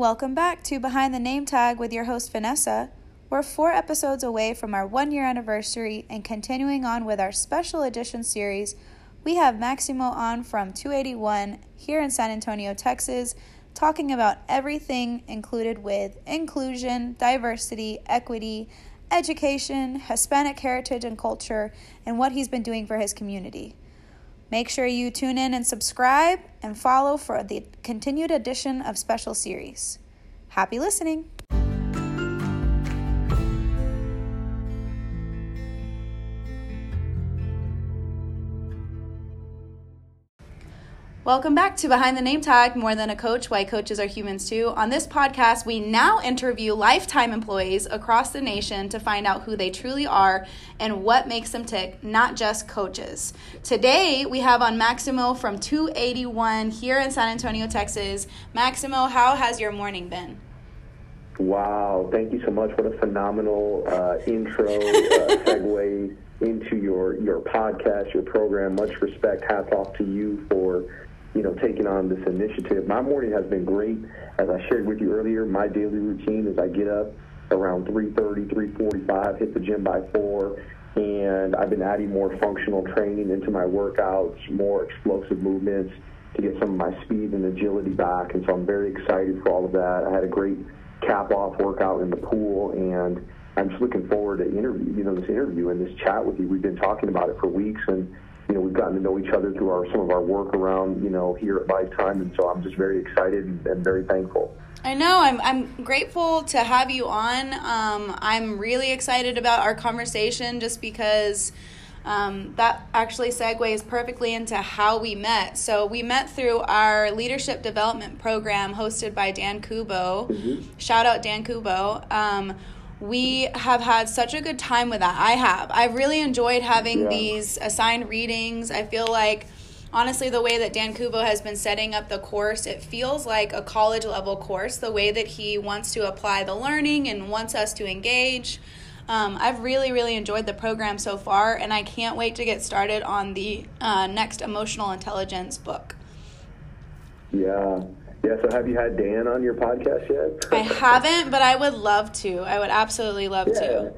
Welcome back to Behind the Name Tag with your host Vanessa. We're four episodes away from our one year anniversary and continuing on with our special edition series. We have Maximo on from 281 here in San Antonio, Texas, talking about everything included with inclusion, diversity, equity, education, Hispanic heritage and culture, and what he's been doing for his community. Make sure you tune in and subscribe and follow for the continued edition of special series. Happy listening! Welcome back to Behind the Name Tag More Than a Coach Why Coaches Are Humans Too. On this podcast, we now interview lifetime employees across the nation to find out who they truly are and what makes them tick, not just coaches. Today, we have on Maximo from 281 here in San Antonio, Texas. Maximo, how has your morning been? Wow, thank you so much. What a phenomenal uh, intro, uh, segue into your, your podcast, your program. Much respect. Hats off to you for you know, taking on this initiative. My morning has been great. As I shared with you earlier, my daily routine is I get up around 3.30, 3.45, hit the gym by 4, and I've been adding more functional training into my workouts, more explosive movements to get some of my speed and agility back. And so I'm very excited for all of that. I had a great cap-off workout in the pool, and I'm just looking forward to interview, you know, this interview and this chat with you. We've been talking about it for weeks, and you know, we've gotten to know each other through our some of our work around, you know, here at Lifetime, and so I'm just very excited and, and very thankful. I know. I'm I'm grateful to have you on. Um, I'm really excited about our conversation just because um, that actually segues perfectly into how we met. So we met through our leadership development program hosted by Dan Kubo. Mm-hmm. Shout out Dan Kubo. Um, we have had such a good time with that. I have. I've really enjoyed having yeah. these assigned readings. I feel like honestly the way that Dan Kubo has been setting up the course, it feels like a college level course, the way that he wants to apply the learning and wants us to engage. Um, I've really, really enjoyed the program so far, and I can't wait to get started on the uh, next emotional intelligence book. Yeah, yeah, so have you had Dan on your podcast yet? I haven't, but I would love to. I would absolutely love yeah. to.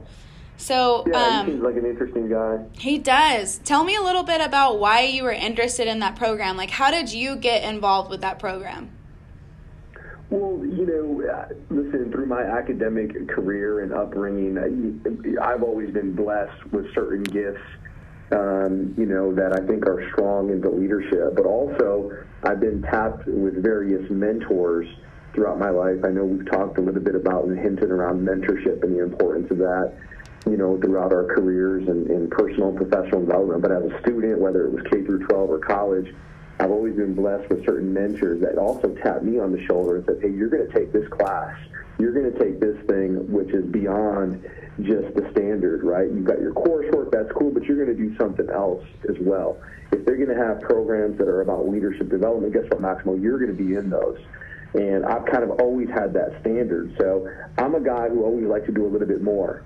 So, yeah, um, he seems like an interesting guy. He does. Tell me a little bit about why you were interested in that program. Like, how did you get involved with that program? Well, you know, uh, listen, through my academic career and upbringing, I've always been blessed with certain gifts um, you know, that I think are strong into leadership. But also, I've been tapped with various mentors throughout my life. I know we've talked a little bit about and hinted around mentorship and the importance of that, you know, throughout our careers and in personal and professional development. But as a student, whether it was K through 12 or college, I've always been blessed with certain mentors that also tapped me on the shoulder and said, hey, you're going to take this class. You're going to take this thing, which is beyond just the standard, right? You've got your coursework, that's cool, but you're going to do something else as well. If they're going to have programs that are about leadership development, guess what, Maximo? You're going to be in those. And I've kind of always had that standard. So I'm a guy who always like to do a little bit more.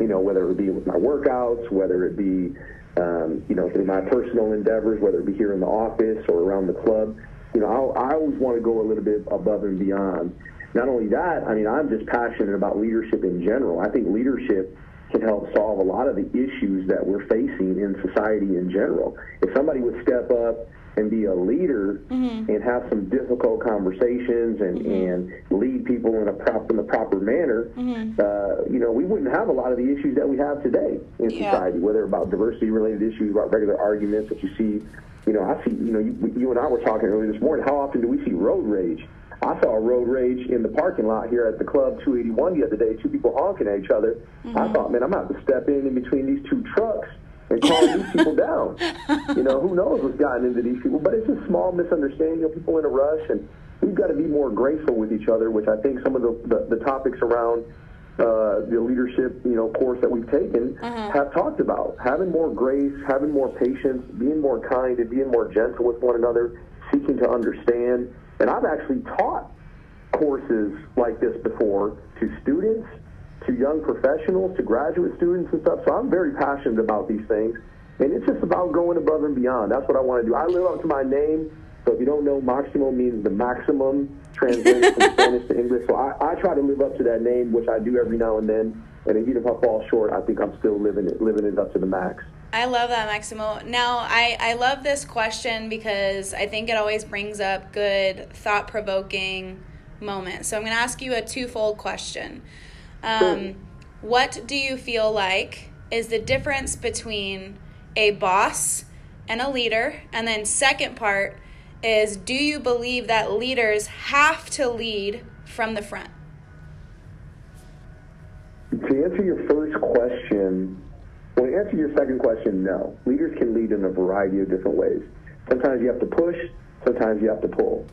You know, whether it be with my workouts, whether it be, um, you know, through my personal endeavors, whether it be here in the office or around the club. You know, I, I always want to go a little bit above and beyond. Not only that, I mean, I'm just passionate about leadership in general. I think leadership can help solve a lot of the issues that we're facing in society in general. If somebody would step up and be a leader mm-hmm. and have some difficult conversations and, mm-hmm. and lead people in a prop in the proper manner, mm-hmm. uh, you know, we wouldn't have a lot of the issues that we have today in yeah. society, whether about diversity related issues, about regular arguments that you see. You know, I see. You know, you, you and I were talking earlier this morning. How often do we see road rage? I saw a road rage in the parking lot here at the club 281 the other day, two people honking at each other. Mm-hmm. I thought, man, I'm about to step in in between these two trucks and calm these people down. You know, who knows what's gotten into these people, but it's a small misunderstanding. You know, people in a rush, and we've got to be more graceful with each other, which I think some of the, the, the topics around uh, the leadership, you know, course that we've taken uh-huh. have talked about. Having more grace, having more patience, being more kind, and being more gentle with one another, seeking to understand and I've actually taught courses like this before to students, to young professionals, to graduate students and stuff. So I'm very passionate about these things. And it's just about going above and beyond. That's what I want to do. I live up to my name So if you don't know, Maximo means the maximum translated from Spanish to English. So I, I try to live up to that name, which I do every now and then. And even if I fall short, I think I'm still living it, living it up to the max. I love that, Maximo. Now, I, I love this question because I think it always brings up good, thought provoking moments. So I'm going to ask you a twofold question. Um. What do you feel like is the difference between a boss and a leader? And then, second part is do you believe that leaders have to lead from the front? To answer your first question, well, to answer your second question, no. Leaders can lead in a variety of different ways. Sometimes you have to push, sometimes you have to pull.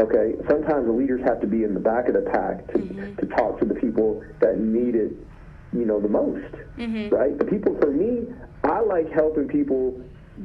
Okay? Sometimes the leaders have to be in the back of the pack to, mm-hmm. to talk to the people that need it, you know, the most. Mm-hmm. Right? The people, for me, I like helping people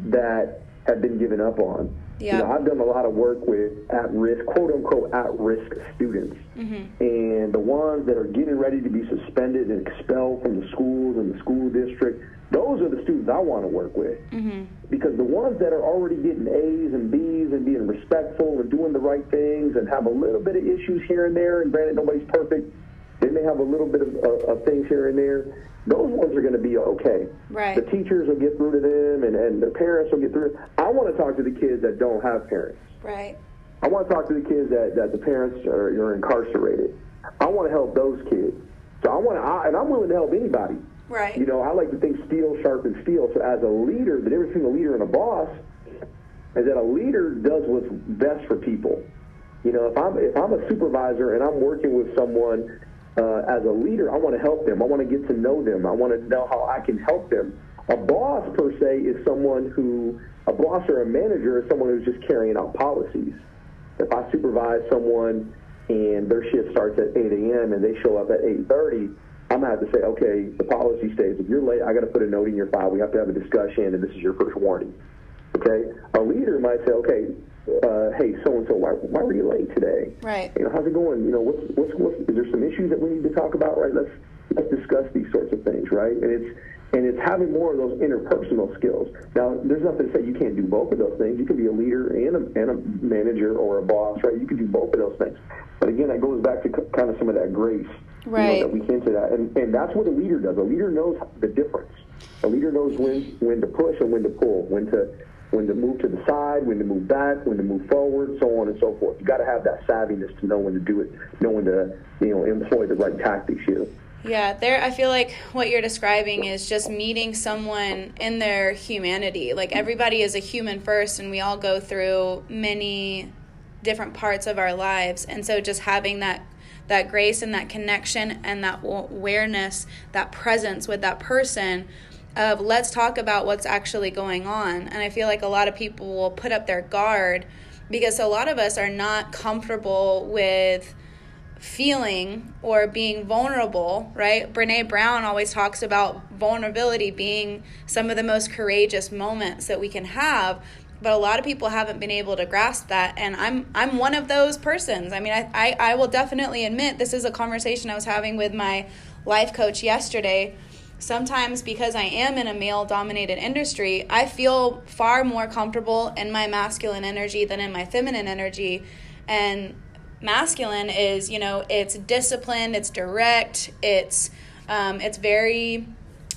that have been given up on. Yeah. You know, I've done a lot of work with at risk, quote unquote, at risk students. Mm-hmm. And the ones that are getting ready to be suspended and expelled from the schools and the school district, those are the students I want to work with. Mm-hmm. Because the ones that are already getting A's and B's and being respectful and doing the right things and have a little bit of issues here and there, and granted, nobody's perfect, they may have a little bit of, of things here and there those ones are going to be okay. Right. The teachers will get through to them, and, and their parents will get through. I want to talk to the kids that don't have parents. Right. I want to talk to the kids that, that the parents are, are incarcerated. I want to help those kids. So I want to, I, and I'm willing to help anybody. Right. You know, I like to think steel sharpens steel. So as a leader, the difference between a leader and a boss is that a leader does what's best for people. You know, if I'm if I'm a supervisor and I'm working with someone uh, as a leader, I want to help them. I want to get to know them. I want to know how I can help them. A boss, per se, is someone who, a boss or a manager is someone who's just carrying out policies. If I supervise someone and their shift starts at 8 a.m. and they show up at 8.30, I'm going to have to say, okay, the policy states if you're late, I got to put a note in your file. We have to have a discussion, and this is your first warning. Okay? A leader might say, okay, uh, hey, so and so, why why were you late today? Right. You know, how's it going? You know, what's what's what's is there some issues that we need to talk about? Right. Let's let's discuss these sorts of things. Right. And it's and it's having more of those interpersonal skills. Now, there's nothing to say you can't do both of those things. You can be a leader and a, and a manager or a boss, right? You can do both of those things. But again, that goes back to kind of some of that grace, right? You know, that we hinted at, and and that's what a leader does. A leader knows the difference. A leader knows when when to push and when to pull, when to when to move to the side, when to move back, when to move forward, so on and so forth. You got to have that savviness to know when to do it, know when to you know employ the right tactics here. Yeah, there I feel like what you're describing is just meeting someone in their humanity. Like everybody is a human first and we all go through many different parts of our lives. And so just having that that grace and that connection and that awareness, that presence with that person of let's talk about what's actually going on. And I feel like a lot of people will put up their guard because a lot of us are not comfortable with feeling or being vulnerable, right? Brene Brown always talks about vulnerability being some of the most courageous moments that we can have. But a lot of people haven't been able to grasp that, and I'm I'm one of those persons. I mean, I, I, I will definitely admit this is a conversation I was having with my life coach yesterday sometimes because I am in a male dominated industry, I feel far more comfortable in my masculine energy than in my feminine energy. And masculine is, you know, it's disciplined, it's direct, it's um, it's very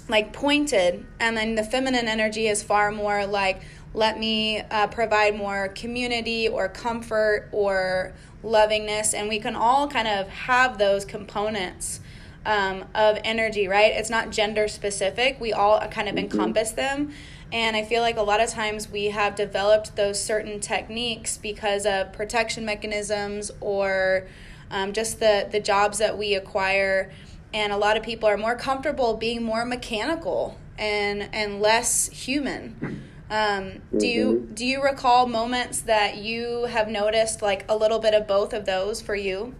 like pointed, and then the feminine energy is far more like let me uh, provide more community or comfort or lovingness, and we can all kind of have those components um, of energy, right? It's not gender specific. We all kind of mm-hmm. encompass them. And I feel like a lot of times we have developed those certain techniques because of protection mechanisms or um, just the, the jobs that we acquire. And a lot of people are more comfortable being more mechanical and, and less human. Um, do you mm-hmm. do you recall moments that you have noticed like a little bit of both of those for you?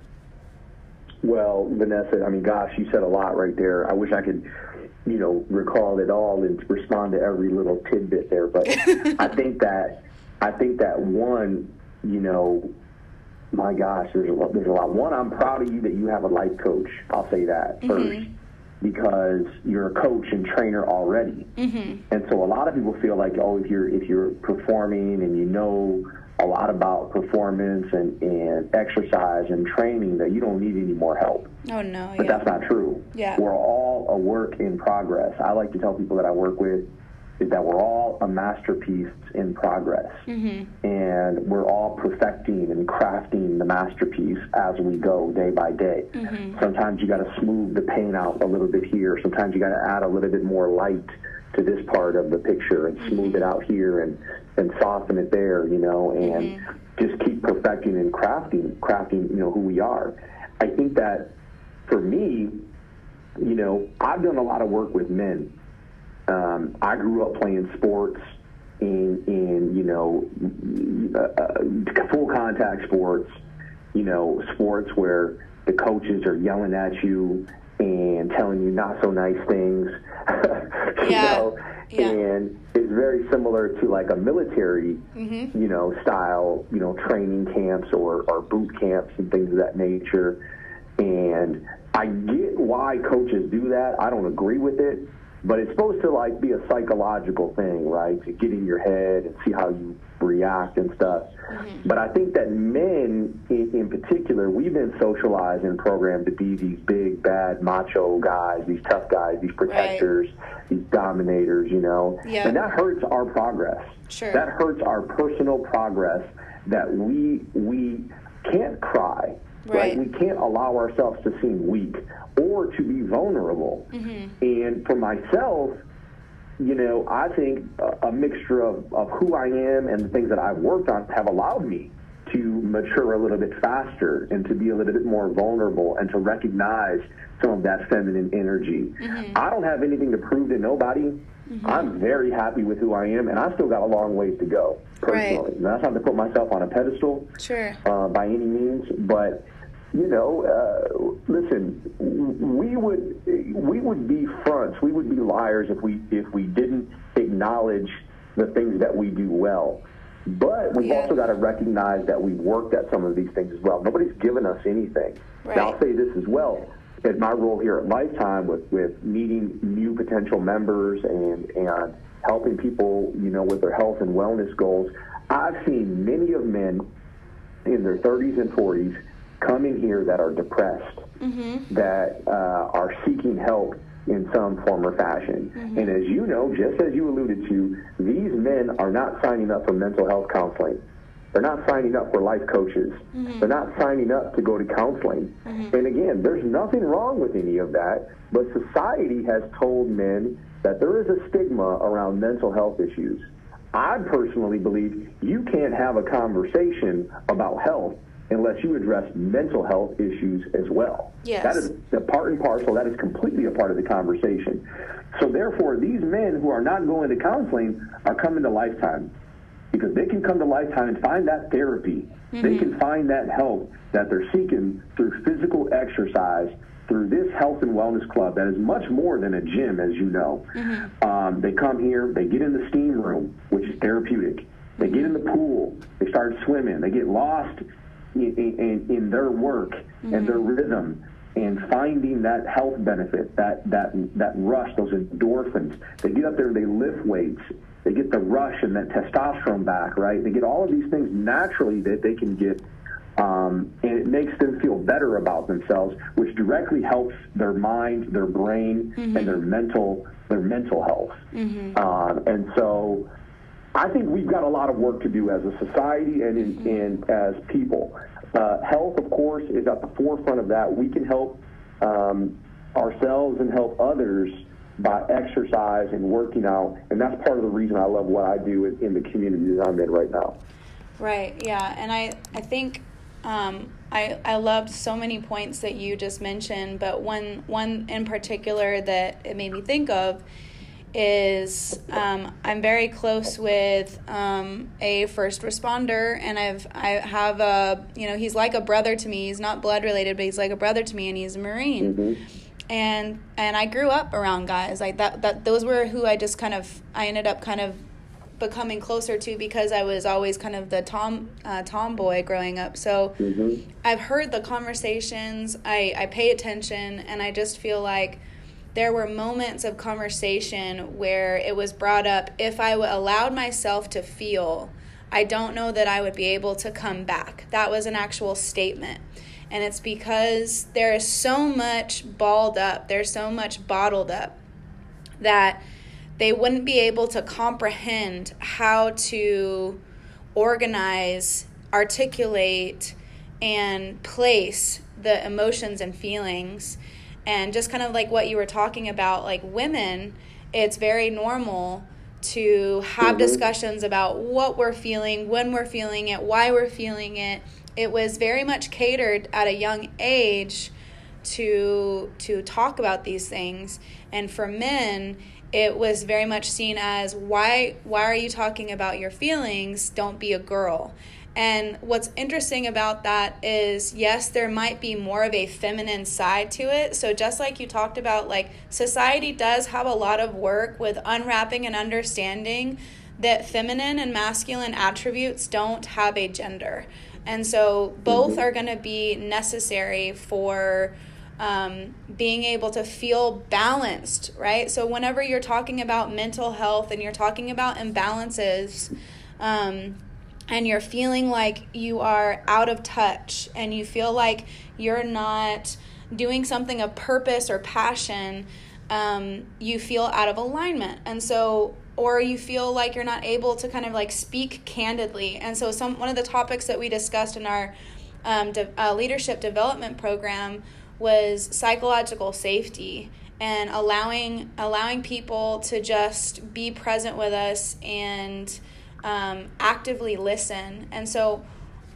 Well, Vanessa, I mean, gosh, you said a lot right there. I wish I could, you know, recall it all and respond to every little tidbit there. But I think that I think that one, you know, my gosh, there's a lot. There's a lot. One, I'm proud of you that you have a life coach. I'll say that mm-hmm. first because you're a coach and trainer already. Mm-hmm. And so a lot of people feel like, oh, if you're if you're performing and you know a lot about performance and, and exercise and training that you don't need any more help. Oh no, but yeah. that's not true. Yeah. We're all a work in progress. I like to tell people that I work with is that we're all a masterpiece in progress. Mm-hmm. And we're all perfecting and crafting the masterpiece as we go day by day. Mm-hmm. Sometimes you got to smooth the paint out a little bit here. Sometimes you got to add a little bit more light to this part of the picture and smooth it out here and, and soften it there, you know, and just keep perfecting and crafting, crafting, you know, who we are. I think that for me, you know, I've done a lot of work with men. Um, I grew up playing sports in, in you know, uh, uh, full contact sports, you know, sports where the coaches are yelling at you and telling you not so nice things. you Yeah. know, Yeah. and it's very similar to like a military, Mm-hmm. you know, style, you know, training camps or, or boot camps and things of that nature. And I get why coaches do that. I don't agree with it, but it's supposed to like be a psychological thing, right? To get in your head and see how you react and stuff. Mm-hmm. But I think that men, in, in particular, we've been socialized and programmed to be these big, bad, macho guys, these tough guys, these protectors, these dominators, you know. Yeah. And that hurts our progress. Sure. That hurts our personal progress that we we can't cry. Right. We can't allow ourselves to seem weak or to be vulnerable. Mm-hmm. And for myself, you know, I think a, a mixture of, of who I am and the things that I've worked on have allowed me to mature a little bit faster and to be a little bit more vulnerable and to recognize some of that feminine energy. I don't have anything to prove to nobody. I'm very happy with who I am, and I still got a long ways to go Right. personally. And that's not to put myself on a pedestal Sure. uh, by any means, but you know, uh, listen, we would we would be fronts, we would be liars if we if we didn't acknowledge the things that we do well. But we've Yeah. also got to recognize that we've worked at some of these things as well. Nobody's given us anything. Right. Now, I'll say this as well. In my role here at Lifetime with, with meeting new potential members and, and helping people, you know, with their health and wellness goals, I've seen many of men in their 30s and 40s come in here that are depressed, that uh, are seeking help in some form or fashion. And as you know, just as you alluded to, these men are not signing up for mental health counseling. They're not signing up for life coaches. Mm-hmm. They're not signing up to go to counseling. Mm-hmm. And again, there's nothing wrong with any of that, but society has told men that there is a stigma around mental health issues. I personally believe you can't have a conversation about health unless you address mental health issues as well. Yes. That is a part and parcel. That is completely a part of the conversation. So therefore, these men who are not going to counseling are coming to Lifetime because they can come to Lifetime and find that therapy. They can mm-hmm. find that help that they're seeking through physical exercise, through this health and wellness club that is much more than a gym, as you know. Mm-hmm. Um, they come here, they get in the steam room, which is therapeutic. They get in the pool, they start swimming, they get lost in, in, in their work and their mm-hmm. rhythm and finding that health benefit, that, that, that rush, those endorphins. They get up there, they lift weights, they get the rush and that testosterone back, right? They get all of these things naturally that they can get, um, and it makes them feel better about themselves, which directly helps their mind, their brain, and their mental, their mental health. Um, and so, I think we've got a lot of work to do as a society and, in, and as people. Uh, health, of course, is at the forefront of that. We can help um, ourselves and help others by exercise and working out, and that's part of the reason I love what I do in, the community that I'm in right now. Right. Yeah. And I I think um, I I loved so many points that you just mentioned, but one one in particular that it made me think of is um, I'm very close with um, a first responder, and I've I have a you know he's like a brother to me. He's not blood related, but he's like a brother to me, and he's a Marine. And and I grew up around guys like that. That those were who I just kind of I ended up kind of becoming closer to because I was always kind of the tom uh, tomboy growing up. So I've heard the conversations. I I pay attention, and I just feel like there were moments of conversation where it was brought up if I allowed myself to feel I don't know that I would be able to come back. That was an actual statement. And it's because there is so much balled up, there's so much bottled up that they wouldn't be able to comprehend how to organize, articulate, and place the emotions and feelings. And just kind of like what you were talking about, like women, it's very normal to have mm-hmm. discussions about what we're feeling, when we're feeling it, why we're feeling it. It was very much catered at a young age to to talk about these things. And for men, it was very much seen as why why are you talking about your feelings? Don't be a girl. And what's interesting about that is, yes, there might be more of a feminine side to it. So, just like you talked about, like society does have a lot of work with unwrapping and understanding that feminine and masculine attributes don't have a gender. And so, both are going to be necessary for um, being able to feel balanced, right? So, whenever you're talking about mental health and you're talking about imbalances, um, and you're feeling like you are out of touch and you feel like you're not doing something of purpose or passion, um, you feel out of alignment. And so, or you feel like you're not able to kind of like speak candidly. And so, some one of the topics that we discussed in our um, de- uh, leadership development program was psychological safety and allowing allowing people to just be present with us and um, actively listen. And so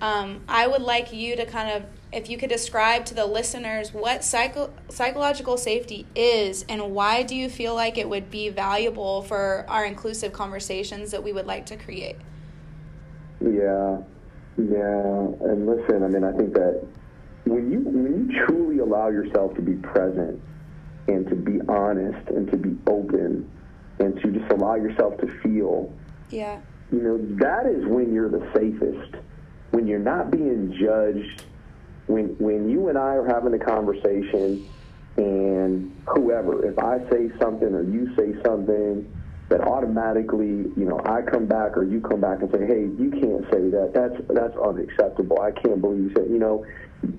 um, I would like you to kind of, if you could describe to the listeners what psycho- psychological safety is and why do you feel like it would be valuable for our inclusive conversations that we would like to create? Yeah, yeah. And listen, I mean, I think that when you, when you truly allow yourself to be present and to be honest and to be open and to just allow yourself to feel. Yeah you know, that is when you're the safest. When you're not being judged, when when you and I are having a conversation and whoever, if I say something or you say something that automatically, you know, I come back or you come back and say, "Hey, you can't say that. That's that's unacceptable. I can't believe you said." You know,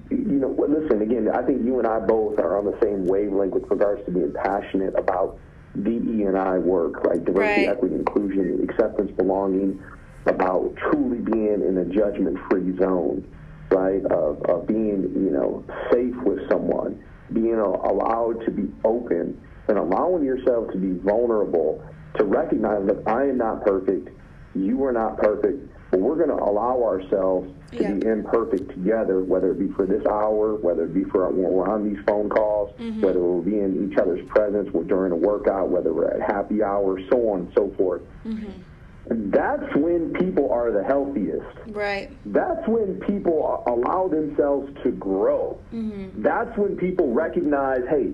you know. Listen, again, I think you and I both are on the same wavelength with regards to being passionate about DE and I work, right? Diversity, right. equity, inclusion, acceptance, belonging, about truly being in a judgment-free zone, right? Of, of being, you know, safe with someone, being allowed to be open, and allowing yourself to be vulnerable, to recognize that I am not perfect, you are not perfect, but we're going to allow ourselves to yeah. be imperfect together, whether it be for this hour, whether it be for when we're on these phone calls, mm-hmm. whether we're in each other's presence during a workout, whether we're at happy hour, so on and so forth. Mm-hmm. That's when people are the healthiest. Right. That's when people allow themselves to grow. Mm-hmm. That's when people recognize, hey,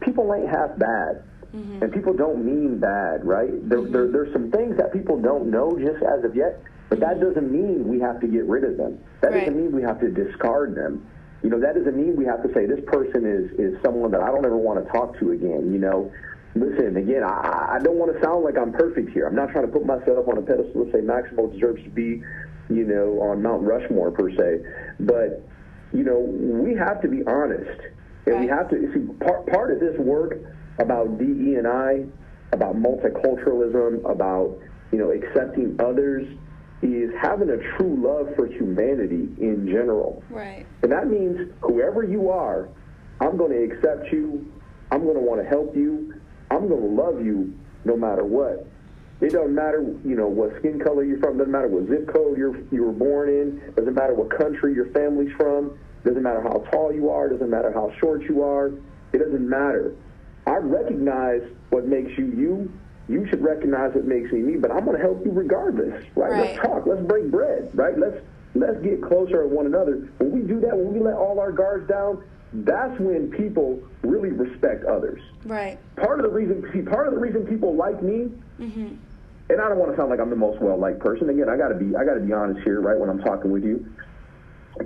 people ain't half bad. Mm-hmm. And people don't mean bad, right? There, mm-hmm. there, there's some things that people don't know just as of yet but that doesn't mean we have to get rid of them. That right. doesn't mean we have to discard them. You know, that doesn't mean we have to say this person is is someone that I don't ever want to talk to again. You know, listen again. I, I don't want to sound like I'm perfect here. I'm not trying to put myself on a pedestal to say Maximo deserves to be, you know, on Mount Rushmore per se. But you know, we have to be honest, and right. we have to see part part of this work about DE and I, about multiculturalism, about you know accepting others is having a true love for humanity in general. Right. And that means whoever you are, I'm going to accept you. I'm going to want to help you. I'm going to love you no matter what. It doesn't matter, you know, what skin color you're from. Doesn't matter what zip code you're you were born in. Doesn't matter what country your family's from. Doesn't matter how tall you are. Doesn't matter how short you are. It doesn't matter. I recognize what makes you you, you should recognize what makes me me, but I'm going to help you regardless, right? right? Let's talk. Let's break bread, right? Let's let's get closer to one another. When we do that, when we let all our guards down, that's when people really respect others. Right. Part of the reason, see, part of the reason people like me, mm-hmm. and I don't want to sound like I'm the most well liked person. Again, I got to be, I got to be honest here, right? When I'm talking with you,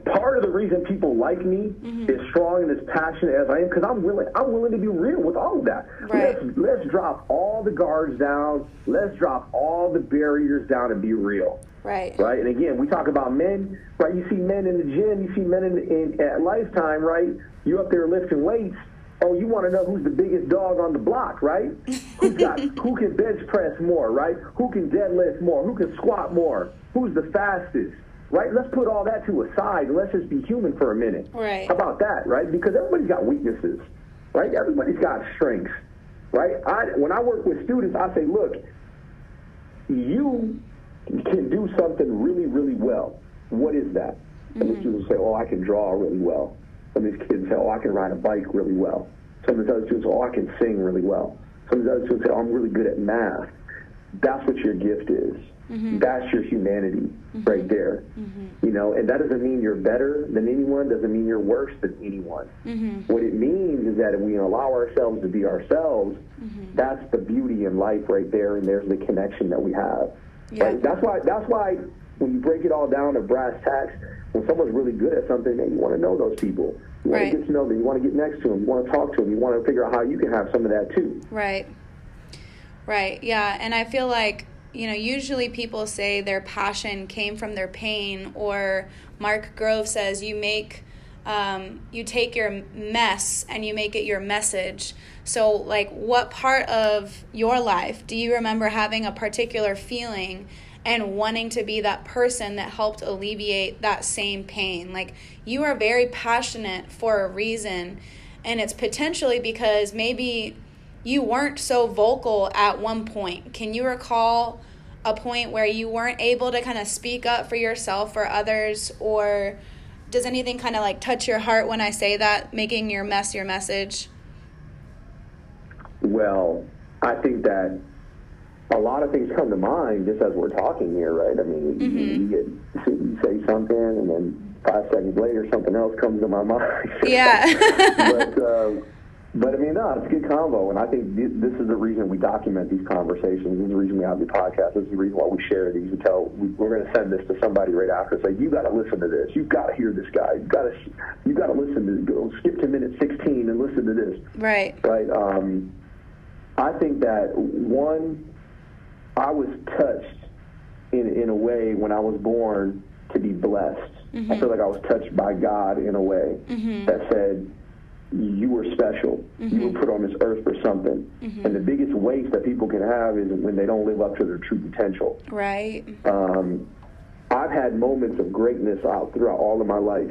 part of the reason people like me mm-hmm. is strong and as passionate as I am because I'm willing I'm willing to be real with all of that. Right. Let's let's drop all the guards down. Let's drop all the barriers down and be real. Right. Right. And again, we talk about men. Right. You see men in the gym. You see men in, in at Lifetime. Right. You up there lifting weights. Oh, you want to know who's the biggest dog on the block, right? Who's got who can bench press more, right? Who can deadlift more? Who can squat more? Who's the fastest? Right? Let's put all that to a side and let's just be human for a minute. Right. How about that, right? Because everybody's got weaknesses, right? Everybody's got strengths, right? I, when I work with students, I say, look, you can do something really, really well. What is that? Mm-hmm. And the students say, oh, I can draw really well. Some of these kids say, oh, I can ride a bike really well. Some of the other students say, oh, I can sing really well. Some of the other students say, oh, I'm really good at math. That's what your gift is. Mm-hmm. That's your humanity mm-hmm. right there. Mm-hmm. You know, and that doesn't mean you're better than anyone, doesn't mean you're worse than anyone. Mm-hmm. What it means is that if we allow ourselves to be ourselves, mm-hmm. that's the beauty in life right there, and there's the connection that we have. Yeah. Right? That's why that's why when you break it all down to brass tacks, when someone's really good at something, man, you want to know those people. You want right. to get to know them. You want to get next to them. You want to talk to them. You want to figure out how you can have some of that too. Right. Right. Yeah. And I feel like you know, usually people say their passion came from their pain, or Mark Grove says you make, um, you take your mess and you make it your message. So, like, what part of your life do you remember having a particular feeling and wanting to be that person that helped alleviate that same pain? Like, you are very passionate for a reason, and it's potentially because maybe you weren't so vocal at one point. Can you recall a point where you weren't able to kind of speak up for yourself or others or does anything kind of like touch your heart when I say that, making your mess your message? Well, I think that a lot of things come to mind just as we're talking here, right? I mean, mm-hmm. you, get, you say something and then five seconds later something else comes to my mind. Yeah. but, um, but I mean, no, it's a good combo, and I think this is the reason we document these conversations. This is the reason we have the podcast. This is the reason why we share these. We tell we, we're going to send this to somebody right after. Say, you got to listen to this. You've got to hear this guy. You got to you got to listen to this go skip to minute sixteen and listen to this. Right. Right. Um, I think that one, I was touched in in a way when I was born to be blessed. Mm-hmm. I feel like I was touched by God in a way mm-hmm. that said you were special. Mm-hmm. You were mm-hmm. put on this earth for something. Mm-hmm. And the biggest waste that people can have is when they don't live up to their true potential. Right. Um, I've had moments of greatness out throughout all of my life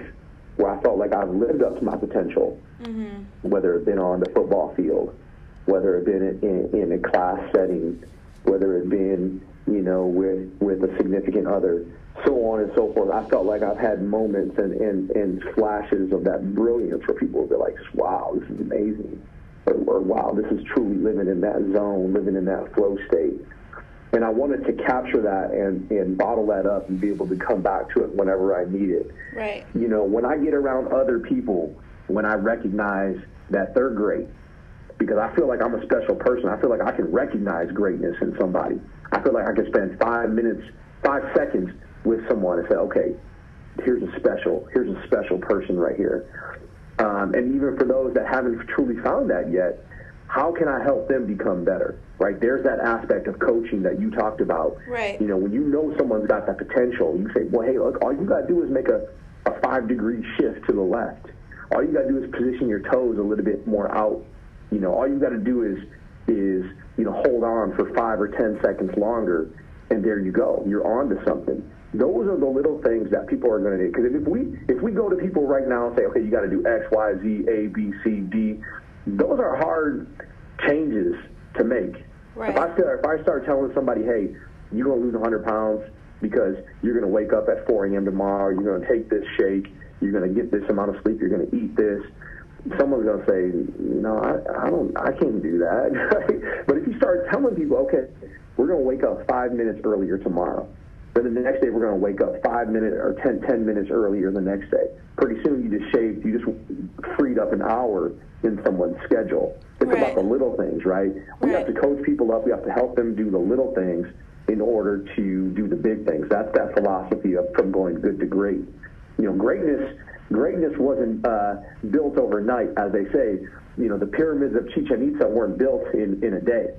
where I felt like I've lived up to my potential, mm-hmm. whether it been on the football field, whether it been in, in, in a class setting, whether it been you know with with a significant other so on and so forth. I felt like I've had moments and, and, and flashes of that brilliance where people will be like, wow, this is amazing. Or, or wow, this is truly living in that zone, living in that flow state. And I wanted to capture that and, and bottle that up and be able to come back to it whenever I need it. Right. You know, when I get around other people, when I recognize that they're great, because I feel like I'm a special person. I feel like I can recognize greatness in somebody. I feel like I can spend five minutes, five seconds with someone and say, okay, here's a special, here's a special person right here. Um, and even for those that haven't truly found that yet, how can I help them become better? Right there's that aspect of coaching that you talked about. Right. You know, when you know someone's got that potential, you say, well, hey, look, all you got to do is make a, a five degree shift to the left. All you got to do is position your toes a little bit more out. You know, all you got to do is is you know hold on for five or ten seconds longer, and there you go. You're on to something. Those are the little things that people are going to do. Because if we if we go to people right now and say, okay, you got to do X, Y, Z, A, B, C, D, those are hard changes to make. Right. If I start, if I start telling somebody, hey, you're going to lose 100 pounds because you're going to wake up at 4 a.m. tomorrow, you're going to take this shake, you're going to get this amount of sleep, you're going to eat this. Someone's going to say, no, I, I don't, I can't do that. but if you start telling people, okay, we're going to wake up five minutes earlier tomorrow. Then the next day we're going to wake up five minutes or 10, 10 minutes earlier the next day. Pretty soon you just shaved, you just freed up an hour in someone's schedule. It's right. about the little things, right? We right. have to coach people up. We have to help them do the little things in order to do the big things. That's that philosophy of from going good to great. You know, greatness greatness wasn't uh, built overnight, as they say. You know, the pyramids of Chichen Itza weren't built in in a day,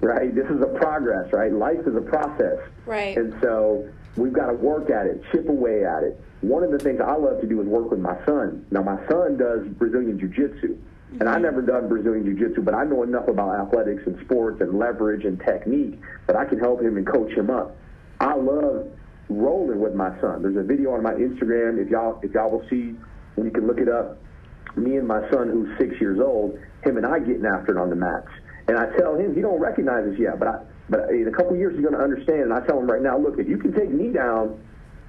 right? This is a progress, right? Life is a process, right? And so we've got to work at it, chip away at it. One of the things I love to do is work with my son. Now, my son does Brazilian Jiu Jitsu. Mm-hmm. And I've never done Brazilian Jiu Jitsu, but I know enough about athletics and sports and leverage and technique that I can help him and coach him up. I love rolling with my son. There's a video on my Instagram. If y'all if y'all will see, you can look it up. Me and my son, who's six years old, him and I getting after it on the mats. And I tell him he don't recognize us yet, but I but in a couple of years he's going to understand. And I tell him right now, look, if you can take me down,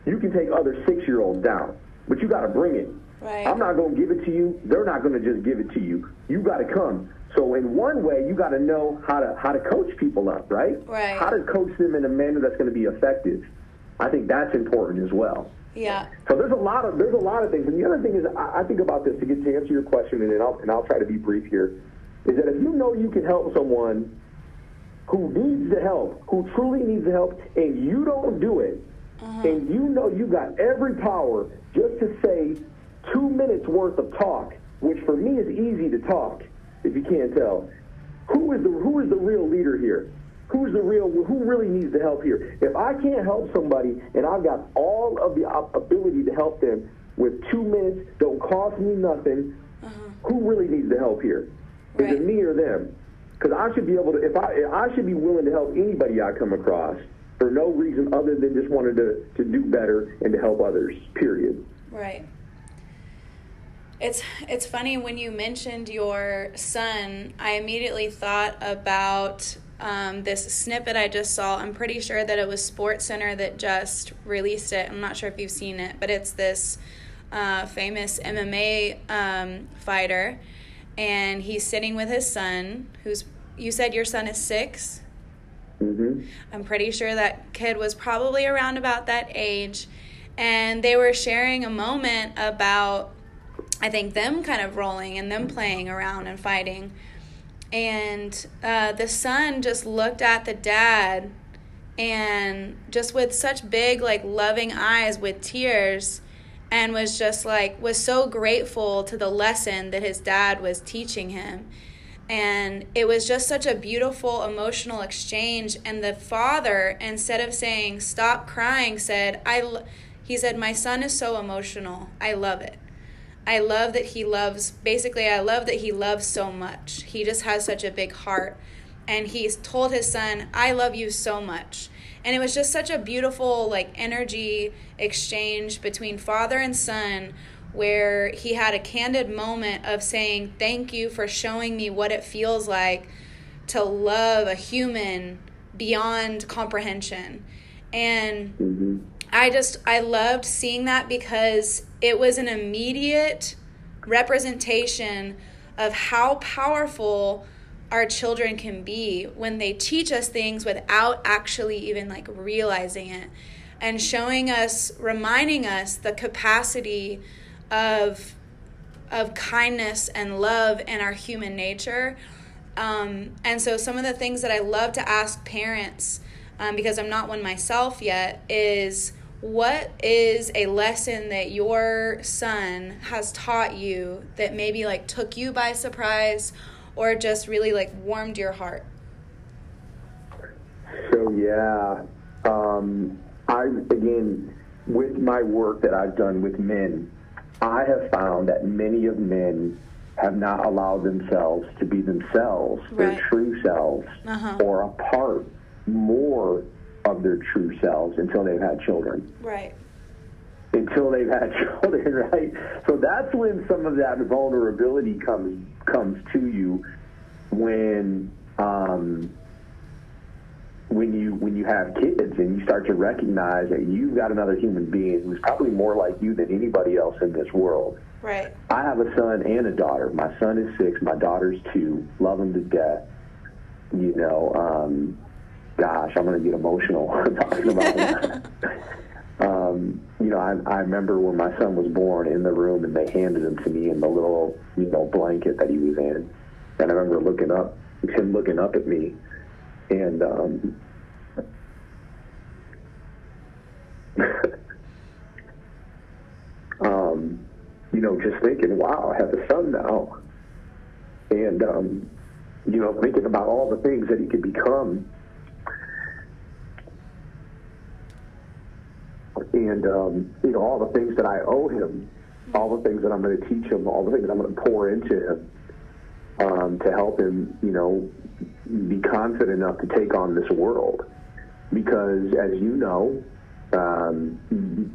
you can take other six year olds down, but you got to bring it. Right. I'm not going to give it to you. They're not going to just give it to you. You got to come. So in one way, you got to know how to how to coach people up, right? Right. How to coach them in a manner that's going to be effective. I think that's important as well. Yeah. So there's a lot of there's a lot of things, and the other thing is I, I think about this to get to answer your question, and then I'll and I'll try to be brief here. Is that if you know you can help someone who needs the help, who truly needs the help, and you don't do it, uh-huh. and you know you got every power just to say two minutes worth of talk, which for me is easy to talk, if you can't tell. Who is the who is the real leader here? Who's the real who really needs the help here? If I can't help somebody and I've got all of the ability to help them with two minutes, don't cost me nothing, uh-huh. who really needs the help here? Right. Is it me or them? Because I should be able to if I I should be willing to help anybody I come across for no reason other than just wanted to, to do better and to help others. Period. Right. It's it's funny when you mentioned your son. I immediately thought about um, this snippet I just saw. I'm pretty sure that it was Sports Center that just released it. I'm not sure if you've seen it, but it's this uh, famous MMA um, fighter, and he's sitting with his son, who's you said your son is 6 mm-hmm. I'm pretty sure that kid was probably around about that age, and they were sharing a moment about I think them kind of rolling and them playing around and fighting. And uh, the son just looked at the dad and just with such big, like, loving eyes with tears and was just like, was so grateful to the lesson that his dad was teaching him. And it was just such a beautiful emotional exchange. And the father, instead of saying, stop crying, said, I, he said, my son is so emotional. I love it. I love that he loves, basically, I love that he loves so much. He just has such a big heart. And he's told his son, I love you so much. And it was just such a beautiful, like, energy exchange between father and son where he had a candid moment of saying, Thank you for showing me what it feels like to love a human beyond comprehension. And mm-hmm. I just I loved seeing that because it was an immediate representation of how powerful our children can be when they teach us things without actually even like realizing it and showing us reminding us the capacity of of kindness and love in our human nature. Um, and so some of the things that i love to ask parents um, because i'm not one myself yet is what is a lesson that your son has taught you that maybe like took you by surprise or just really like warmed your heart so yeah um, i again with my work that i've done with men i have found that many of men have not allowed themselves to be themselves right. their true selves uh-huh. or a part more of their true selves until they've had children. Right. Until they've had children, right? So that's when some of that vulnerability comes comes to you when um, when you when you have kids and you start to recognize that you've got another human being who's probably more like you than anybody else in this world. Right. I have a son and a daughter. My son is six. My daughter's two. Love them to death. You know, um, gosh, I'm going to get emotional talking about that. um, you know, I, I remember when my son was born in the room and they handed him to me in the little, you know, blanket that he was in. And I remember looking up, him looking up at me, and um, you know, just thinking, wow, I have a son now. And, um, you know, thinking about all the things that he could become. And, um, you know, all the things that I owe him, all the things that I'm going to teach him, all the things that I'm going to pour into him um, to help him, you know, be confident enough to take on this world. Because, as you know, um,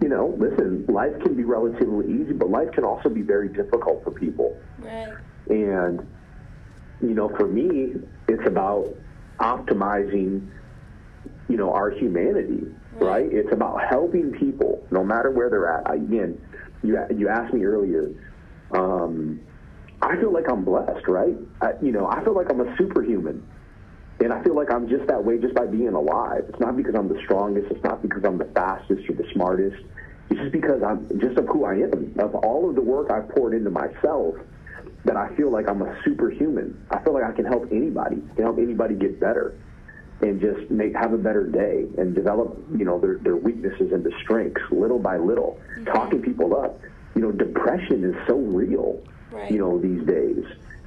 you know, listen, life can be relatively easy, but life can also be very difficult for people. Right. And, you know, for me, it's about optimizing, you know, our humanity, right? It's about helping people, no matter where they're at. Again, you you asked me earlier. Um, I feel like I'm blessed, right? I, you know, I feel like I'm a superhuman. And I feel like I'm just that way just by being alive. It's not because I'm the strongest. It's not because I'm the fastest or the smartest. It's just because I'm just of who I am, of all of the work I've poured into myself, that I feel like I'm a superhuman. I feel like I can help anybody, can help anybody get better, and just make have a better day and develop, you know, their their weaknesses into strengths little by little, mm-hmm. talking people up. You know, depression is so real, right. you know, these days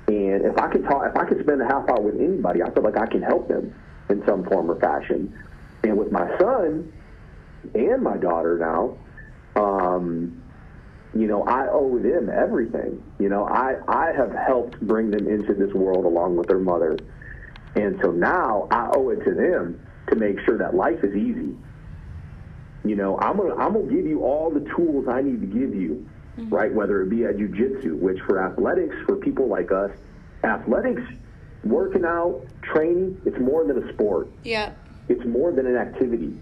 and if I could talk, if I could spend a half hour with anybody, I feel like I can help them in some form or fashion. And with my son and my daughter now, um, you know, I owe them everything. You know, I, I have helped bring them into this world along with their mother. And so now I owe it to them to make sure that life is easy. You know, I'm gonna I'm gonna give you all the tools I need to give you mm-hmm. right? Whether it be at jujitsu, which for athletics, for people like us, athletics, working out, training, it's more than a sport. Yeah. It's more than an activity,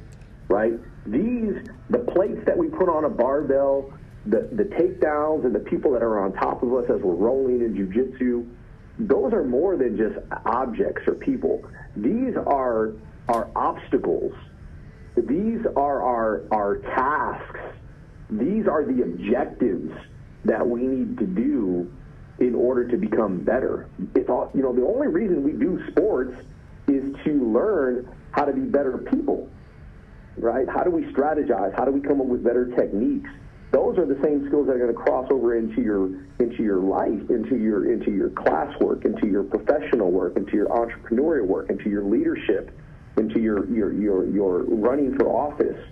right? These, the plates that we put on a barbell, the, the takedowns and the people that are on top of us as we're rolling in jujitsu, those are more than just objects or people. These are our obstacles. These are our, our tasks these are the objectives that we need to do in order to become better. It's all, you know, the only reason we do sports is to learn how to be better people, right? How do we strategize? How do we come up with better techniques? Those are the same skills that are going to cross over into your into your life, into your into your classwork, into your professional work, into your entrepreneurial work, into your leadership, into your your your, your running for office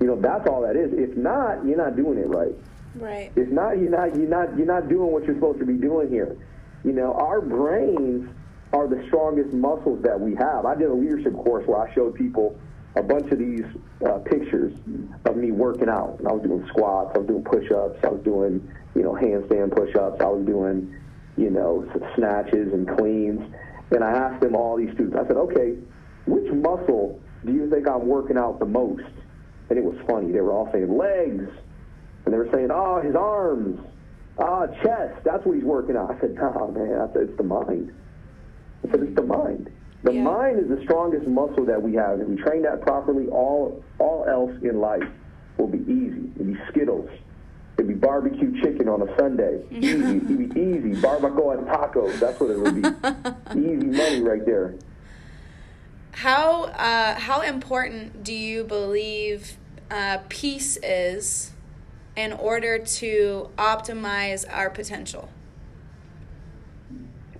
you know, that's all that is. If not, you're not doing it right. Right. If not, you're not you're not you're not doing what you're supposed to be doing here. You know, our brains are the strongest muscles that we have. I did a leadership course where I showed people a bunch of these uh, pictures of me working out. And I was doing squats, I was doing push-ups, I was doing you know handstand push-ups, I was doing you know snatches and cleans. And I asked them all these students. I said, okay, which muscle do you think I'm working out the most? and it was funny. They were all saying legs, and they were saying, oh, his arms, ah, chest. That's what he's working on. I said, no, man. I said, it's the mind. I said, it's the mind. The yeah. mind is the strongest muscle that we have. If we train that properly, all all else in life will be easy. It'll be Skittles. It'd be barbecue chicken on a Sunday. Easy. It'd be easy. Barbacoa and tacos. That's what it would be. easy money right there. How uh, how important do you believe uh, peace is in order to optimize our potential?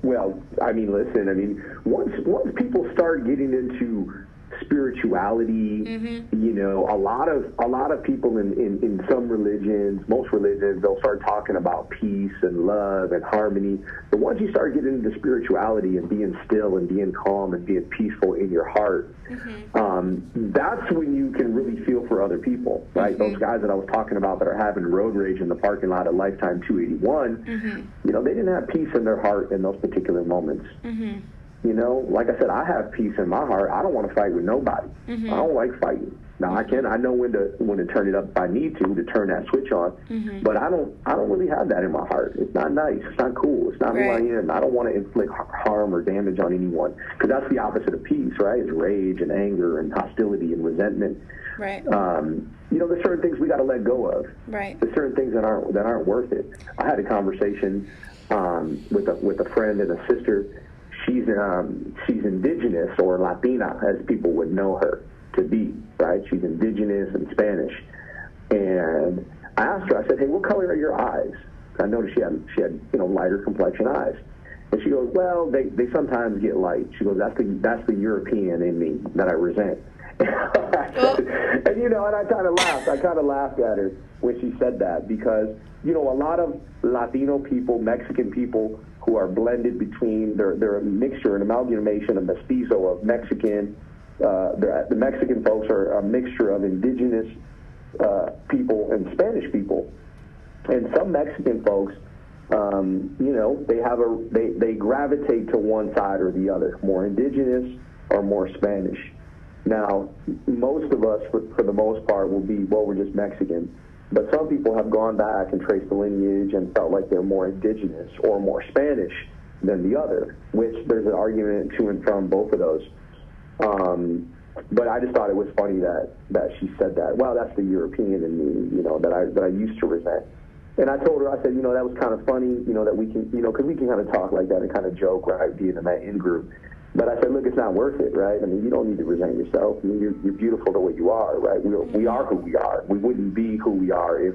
Well, I mean, listen. I mean, once once people start getting into spirituality. Mm-hmm. You know, a lot of a lot of people in, in, in some religions, most religions, they'll start talking about peace and love and harmony. But once you start getting into spirituality and being still and being calm and being peaceful in your heart, mm-hmm. um, that's when you can really feel for other people, right? Mm-hmm. Those guys that I was talking about that are having road rage in the parking lot at Lifetime 281, mm-hmm. you know, they didn't have peace in their heart in those particular moments. You know, like I said, I have peace in my heart. I don't want to fight with nobody. Mm-hmm. I don't like fighting. Now I can I know when to when to turn it up if I need to to turn that switch on, mm-hmm. but I don't I don't really have that in my heart. It's not nice. It's not cool. It's not right. who I am. I don't want to inflict harm or damage on anyone because that's the opposite of peace, right? It's rage and anger and hostility and resentment. Right. Um, you know, there's certain things we got to let go of. Right. There's certain things that aren't that aren't worth it. I had a conversation um, with a with a friend and a sister she's um, she's indigenous or Latina, as people would know her to be, right? She's indigenous and Spanish. And I asked her, I said, hey, what color are your eyes? I noticed she had she had you know lighter complexion eyes. And she goes, well, they, they sometimes get light. She goes, that's the that's the European in me that I resent. and you know, and I kind of laughed. I kind of laughed at her when she said that because you know a lot of Latino people, Mexican people who are blended between they're they're a mixture, an amalgamation, a mestizo of Mexican. Uh, the Mexican folks are a mixture of indigenous uh, people and Spanish people, and some Mexican folks um, you know, they have a they, they gravitate to one side or the other, more indigenous or more Spanish. Now, most of us, for, for the most part, will be well, we're just Mexican. But some people have gone back and traced the lineage and felt like they're more indigenous or more Spanish than the other, which there's an argument to and from both of those. Um, but I just thought it was funny that that she said that. Well, that's the European in me, you know, that I that I used to resent. And I told her, I said, you know, that was kind of funny, you know, that we can, you know, because we can kind of talk like that and kind of joke, right, being in that in group. But I said, look, it's not worth it, right? I mean, you don't need to resent yourself. I mean, you're, you're beautiful the way you are, right? We are, we are who we are. We wouldn't be who we are if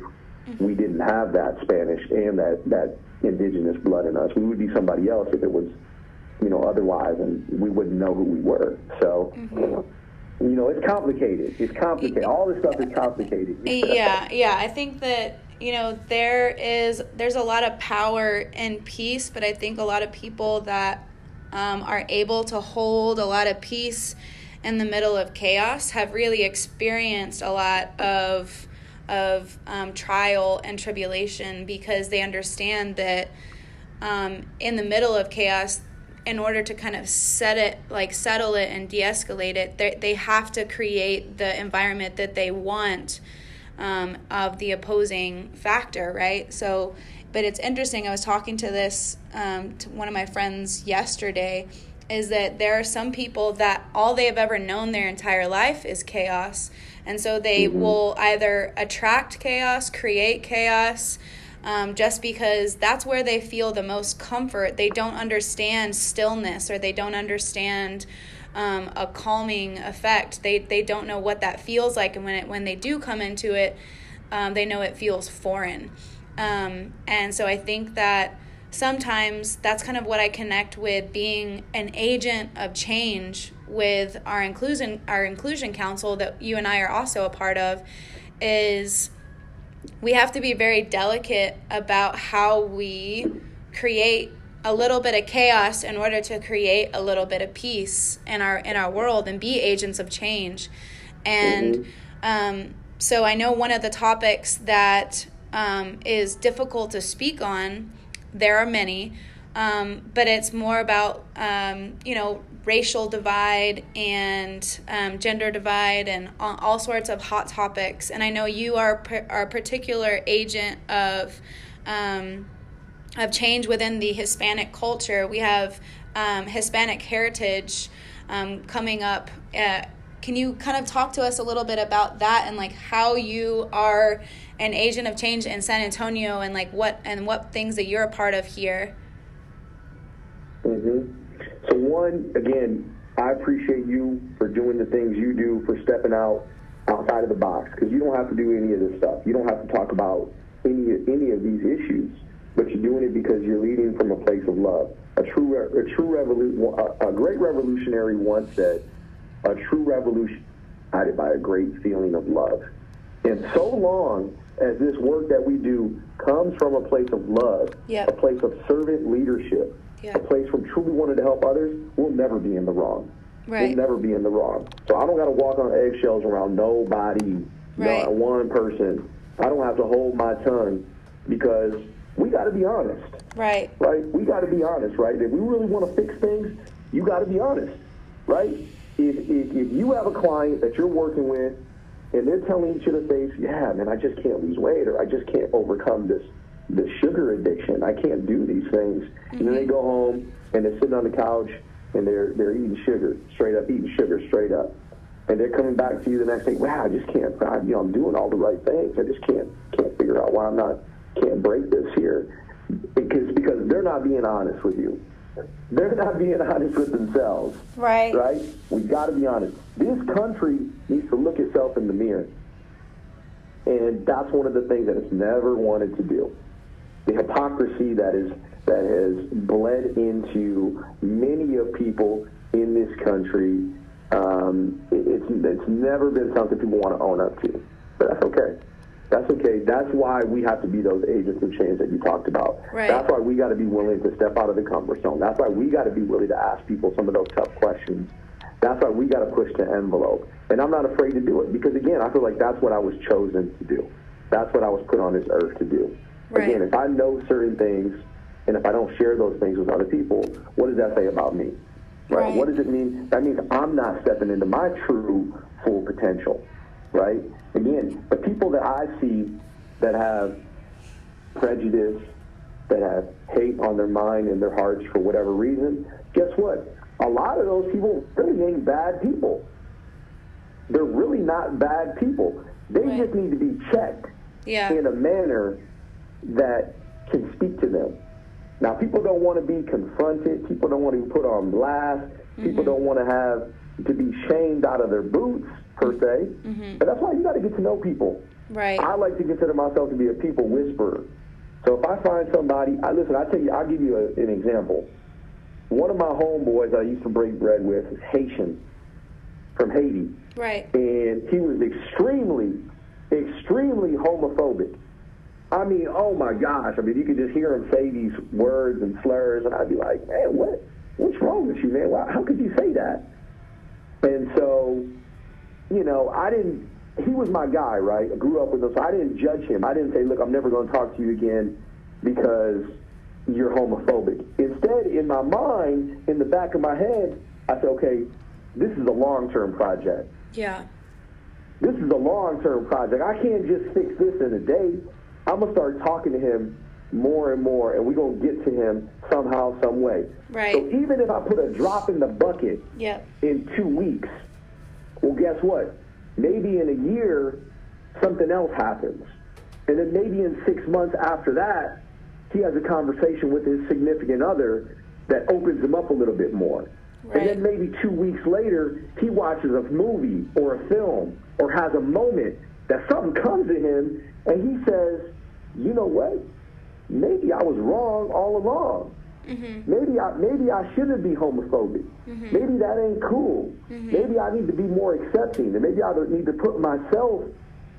we didn't have that Spanish and that, that indigenous blood in us. We would be somebody else if it was, you know, otherwise, and we wouldn't know who we were. So, mm-hmm. you know, it's complicated. It's complicated. All this stuff is complicated. yeah, yeah. I think that you know there is there's a lot of power in peace but i think a lot of people that um, are able to hold a lot of peace in the middle of chaos have really experienced a lot of of um, trial and tribulation because they understand that um, in the middle of chaos in order to kind of set it like settle it and de-escalate it they, they have to create the environment that they want um, of the opposing factor, right? So, but it's interesting. I was talking to this um, to one of my friends yesterday. Is that there are some people that all they have ever known their entire life is chaos, and so they mm-hmm. will either attract chaos, create chaos, um, just because that's where they feel the most comfort. They don't understand stillness or they don't understand um, a calming effect. They they don't know what that feels like, and when it when they do come into it, um, they know it feels foreign. Um, and so I think that sometimes that's kind of what I connect with being an agent of change with our inclusion our inclusion council that you and I are also a part of is we have to be very delicate about how we create a little bit of chaos in order to create a little bit of peace in our in our world and be agents of change and mm-hmm. um, so i know one of the topics that um, is difficult to speak on there are many um, but it's more about um, you know racial divide and um, gender divide and all, sorts of hot topics and i know you are, are a particular agent of um, of change within the Hispanic culture. We have um, Hispanic heritage coming up. Uh, can you kind of talk to us a little bit about that and like how you are an agent of change in San Antonio and like what and what things that you're a part of here? Mm-hmm. So one, again, I appreciate you for doing the things you do for stepping out outside of the box because you don't have to do any of this stuff. You don't have to talk about any any of these issues but you're doing it because you're leading from a place of love. A true, a true revolution, a, great revolutionary once said, "A true revolution guided by a great feeling of love." And so long as this work that we do comes from a place of love, yep. a place of servant leadership, yep. a place from truly wanting to help others, we'll never be in the wrong. Right. We'll never be in the wrong. So I don't got to walk on eggshells around nobody, right. not one person. I don't have to hold my tongue because we got to be honest. Right. Right? We got to be honest, right? If we really want to fix things, you got to be honest, right? If, if, if you have a client that you're working with and they're telling each other face, yeah, man, I just can't lose weight or I just can't overcome this this sugar addiction. I can't do these things. Mm-hmm. And then they mm-hmm. go home and they're sitting on the couch and they're they're eating sugar, straight up eating sugar, straight up. And they're coming back to you the next day. Wow, I just can't. I, you know, I'm doing all the right things. I just can't can't figure out why I'm not can't break this here because because they're not being honest with you. They're not being honest with themselves. Right. Right? We got to be honest. This country needs to look itself in the mirror. And that's one of the things that it's never wanted to do. the hypocrisy that is that has bled into many of people in this country. Um, it, it's it's never been something people want to own up to, but that's okay. That's okay. That's why we have to be those agents of change that you talked about. Right. That's why we got to be willing to step out of the comfort zone. That's why we got to be willing to ask people some of those tough questions. That's why we got to push the envelope. And I'm not afraid to do it because, again, I feel like that's what I was chosen to do. That's what I was put on this earth to do. Right. Again, if I know certain things and if I don't share those things with other people, what does that say about me? Right? Right. What does it mean? That means I'm not stepping into my true full potential. Right? Again, the people that I see that have prejudice, that have hate on their mind and their hearts for whatever reason, guess what? A lot of those people really ain't bad people. They're really not bad people. They Right. just need to be checked Yeah. in a manner that can speak to them. Now, people don't want to be confronted. People don't want to be put on blast. People mm-hmm. don't want to have to be shamed out of their boots per se. Mm-hmm. But that's why you got to get to know people. Right. I like to consider myself to be a people whisperer. So if I find somebody, I listen. I tell you, I'll give you a, an example. One of my homeboys I used to break bread with is Haitian from Haiti Right. and he was extremely, extremely homophobic. I mean, oh my gosh! I mean, you could just hear him say these words and slurs, and I'd be like, man, what, what's wrong with you, man? Why, how could you say that? And so, you know, I didn't. He was my guy, right? I grew up with him, so I didn't judge him. I didn't say, look, I'm never going to talk to you again because you're homophobic. Instead, in my mind, in the back of my head, I said, okay, this is a long-term project Yeah. this is a long-term project. I can't just fix this in a day. I'm gonna start talking to him more and more, and we're gonna get to him somehow, some way. Right. So even if I put a drop in the bucket Yep. in two weeks, well, guess what? Maybe in a year, something else happens, and then maybe in six months after that, he has a conversation with his significant other that opens him up a little bit more. Right. And then maybe two weeks later, he watches a movie or a film or has a moment that something comes to him and he says, you know what? Maybe I was wrong all along. Mm-hmm. Maybe I maybe I shouldn't be homophobic. Mm-hmm. Maybe that ain't cool. Mm-hmm. Maybe I need to be more accepting, and maybe I need to put myself,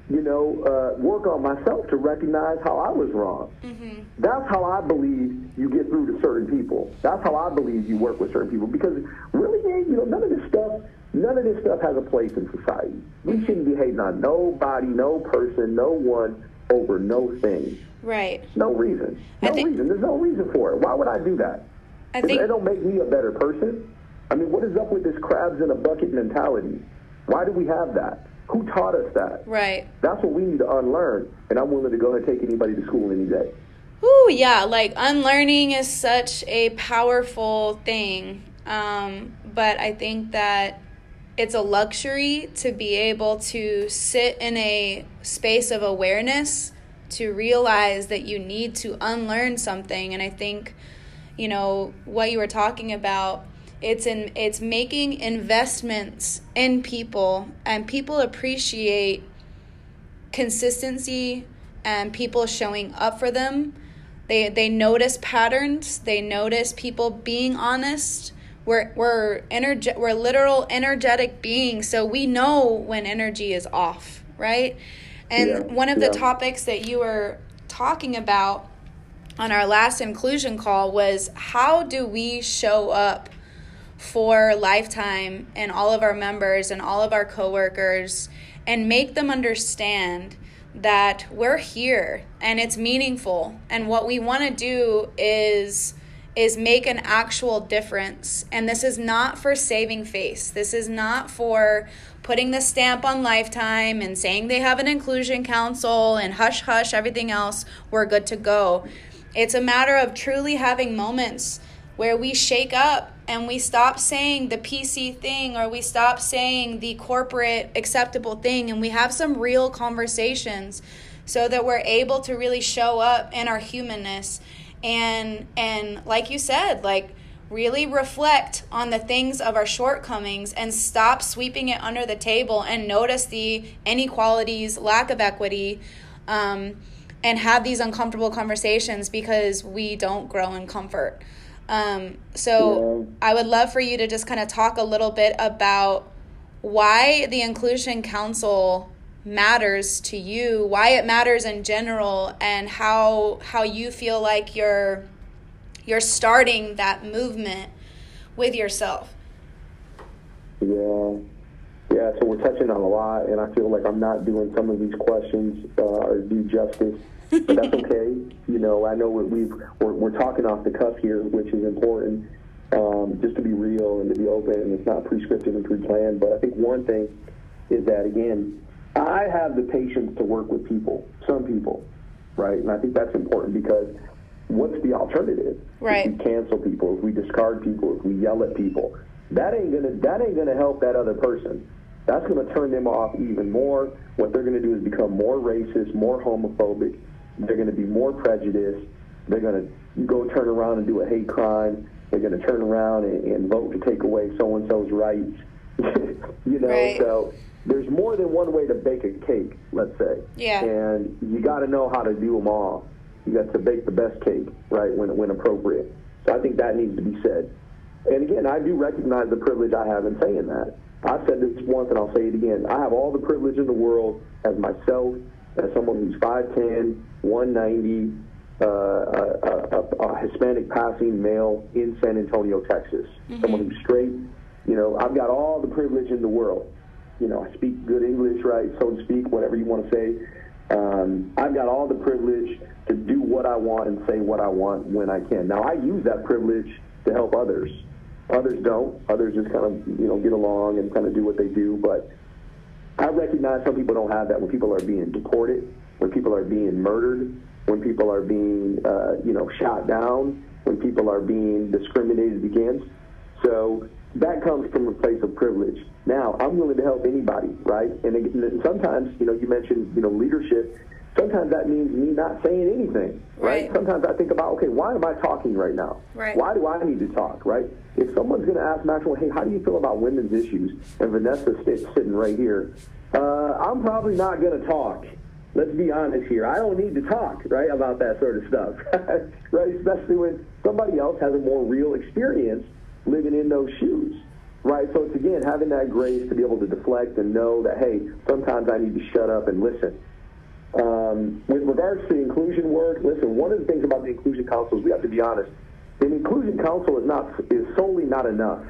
you know, uh, work on myself to recognize how I was wrong. That's how I believe you get through to certain people. That's how I believe you work with certain people because really, man, you know, none of this stuff, none of this stuff has a place in society. We shouldn't be hating on nobody, no person, no one over no thing. Right. No reason. No think- reason. There's no reason for it. Why would I do that? I think it don't make me a better person. I mean, what is up with this crabs in a bucket mentality? Why do we have that? Who taught us that? right. That's what we need to unlearn. And I'm willing to go and take anybody to school any day. Ooh, yeah, like unlearning is such a powerful thing. Um, but I think that it's a luxury to be able to sit in a space of awareness to realize that you need to unlearn something. And I think, you know, what you were talking about, it's in it's making investments in people and people appreciate consistency and people showing up for them. They they notice patterns. They notice people being honest. We're we're energe- we're literal energetic beings, so we know when energy is off, right? And Yeah, one of the yeah. topics that you were talking about on our last inclusion call was how do we show up for lifetime and all of our members and all of our coworkers and make them understand that we're here and it's meaningful. And what we want to do is is make an actual difference. And this is not for saving face. This is not for putting the stamp on lifetime and saying they have an inclusion council and hush hush everything else we're good to go. It's a matter of truly having moments where we shake up and we stop saying the PC thing or we stop saying the corporate acceptable thing and we have some real conversations so that we're able to really show up in our humanness. And and like you said like really reflect on the things of our shortcomings and stop sweeping it under the table and notice the inequalities lack of equity um, and have these uncomfortable conversations because we don't grow in comfort. Um, so. I would love for you to just kind of talk a little bit about why the Inclusion Council matters to you, why it matters in general, and how how you feel like you're you're starting that movement with yourself. Yeah. Yeah, so we're touching on a lot, and I feel like I'm not doing some of these questions uh, or due justice, but that's okay. you know, I know we've we're, we're talking off the cuff here, which is important, um, just to be real and to be open, and it's not prescriptive and pre-planned. But I think one thing is that again, I have the patience to work with people, some people, right? And I think that's important because what's the alternative? Right. If we cancel people, if we discard people, if we yell at people, that ain't gonna that ain't gonna help that other person. That's gonna turn them off even more. What they're gonna do is become more racist, more homophobic. They're gonna be more prejudiced. They're gonna go turn around and do a hate crime. They're gonna turn around and, and vote to take away so and so's rights. you know, right. so there's more than one way to bake a cake, let's say. Yeah. And you got to know how to do them all. You got to bake the best cake, right, when when appropriate. So I think that needs to be said. And again, I do recognize the privilege I have in saying that. I've said this once and I'll say it again. I have all the privilege in the world as myself, as someone who's 5'10, 190, uh, a, a, a, Hispanic passing male in San Antonio, Texas. Mm-hmm. Someone who's straight. You know, I've got all the privilege in the world you know, I speak good English, right, so to speak, whatever you want to say. Um, I've got all the privilege to do what I want and say what I want when I can. Now, I use that privilege to help others. Others don't. Others just kind of, you know, get along and kind of do what they do. But I recognize some people don't have that when people are being deported, when people are being murdered, when people are being, uh, you know, shot down, when people are being discriminated against. So that comes from a place of privilege. Now, I'm willing to help anybody, right? And sometimes, you know, you mentioned, you know, leadership. Sometimes that means me not saying anything, right? right? Sometimes I think about, okay, why am I talking right now? Right. Why do I need to talk, right? If someone's going to ask Maxwell, hey, how do you feel about women's issues? And Vanessa's sitting right here, uh, I'm probably not going to talk. Let's be honest here. I don't need to talk, right, about that sort of stuff, right? Especially when somebody else has a more real experience living in those shoes, right? So it's again having that grace to be able to deflect and know that hey, sometimes I need to shut up and listen. Um, with regards to the inclusion work, listen. One of the things about the inclusion council is we have to be honest. The inclusion council is not is solely not enough.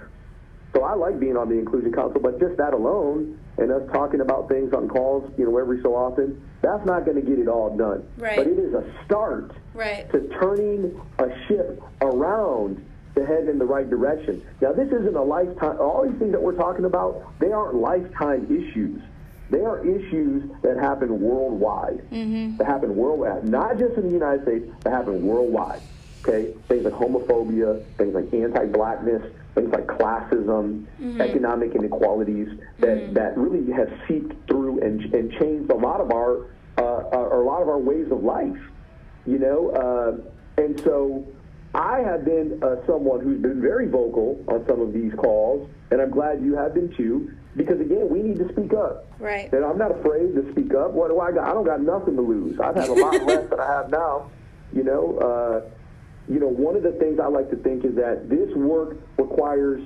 So I like being on the inclusion council, but just that alone and us talking about things on calls, you know, every so often, that's not going to get it all done. Right. But it is a start right. to turning a ship around to head in the right direction. Now, this isn't a lifetime, all these things that we're talking about, they aren't lifetime issues. They are issues that happen worldwide. Mm-hmm. That happen worldwide, not just in the United States, that happen worldwide. Okay? Things like homophobia, things like anti blackness, things like classism, mm-hmm. economic inequalities that, mm-hmm. that really have seeped through and, and changed a lot of our uh, uh, a lot of our ways of life. You know, uh, and so I have been uh, someone who's been very vocal on some of these calls, and I'm glad you have been too. Because again, we need to speak up. Right. And I'm not afraid to speak up. What do I got? I don't got nothing to lose. I've had a lot less than I have now. You know, uh, you know, one of the things I like to think is that this work requires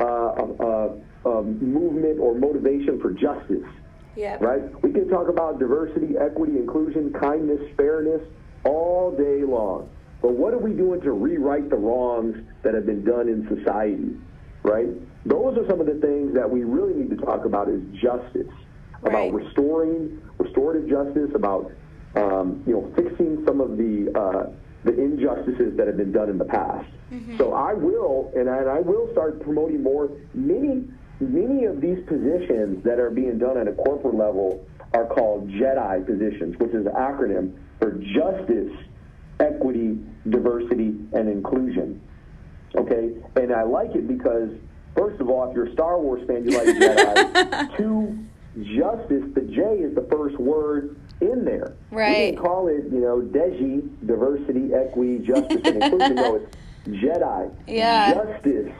uh, a, a, a movement or motivation for justice. Yeah. Right. We can talk about diversity, equity, inclusion, kindness, fairness all day long. But what are we doing to rewrite the wrongs that have been done in society, right? Those are some of the things that we really need to talk about is justice, right. about restoring, restorative justice, about um, you know fixing some of the uh, the injustices that have been done in the past. Mm-hmm. So I will, and I, and I will start promoting more. Many many of these positions that are being done at a corporate level are called JEDI positions, which is an acronym for Justice equity, diversity, and inclusion. Okay? And I like it because, first of all, if you're a Star Wars fan, you like Jedi. Two, justice, the J is the first word in there. Right. We can call it, you know, DEJI, diversity, equity, justice, and inclusion. No, it's Jedi. Yeah. Justice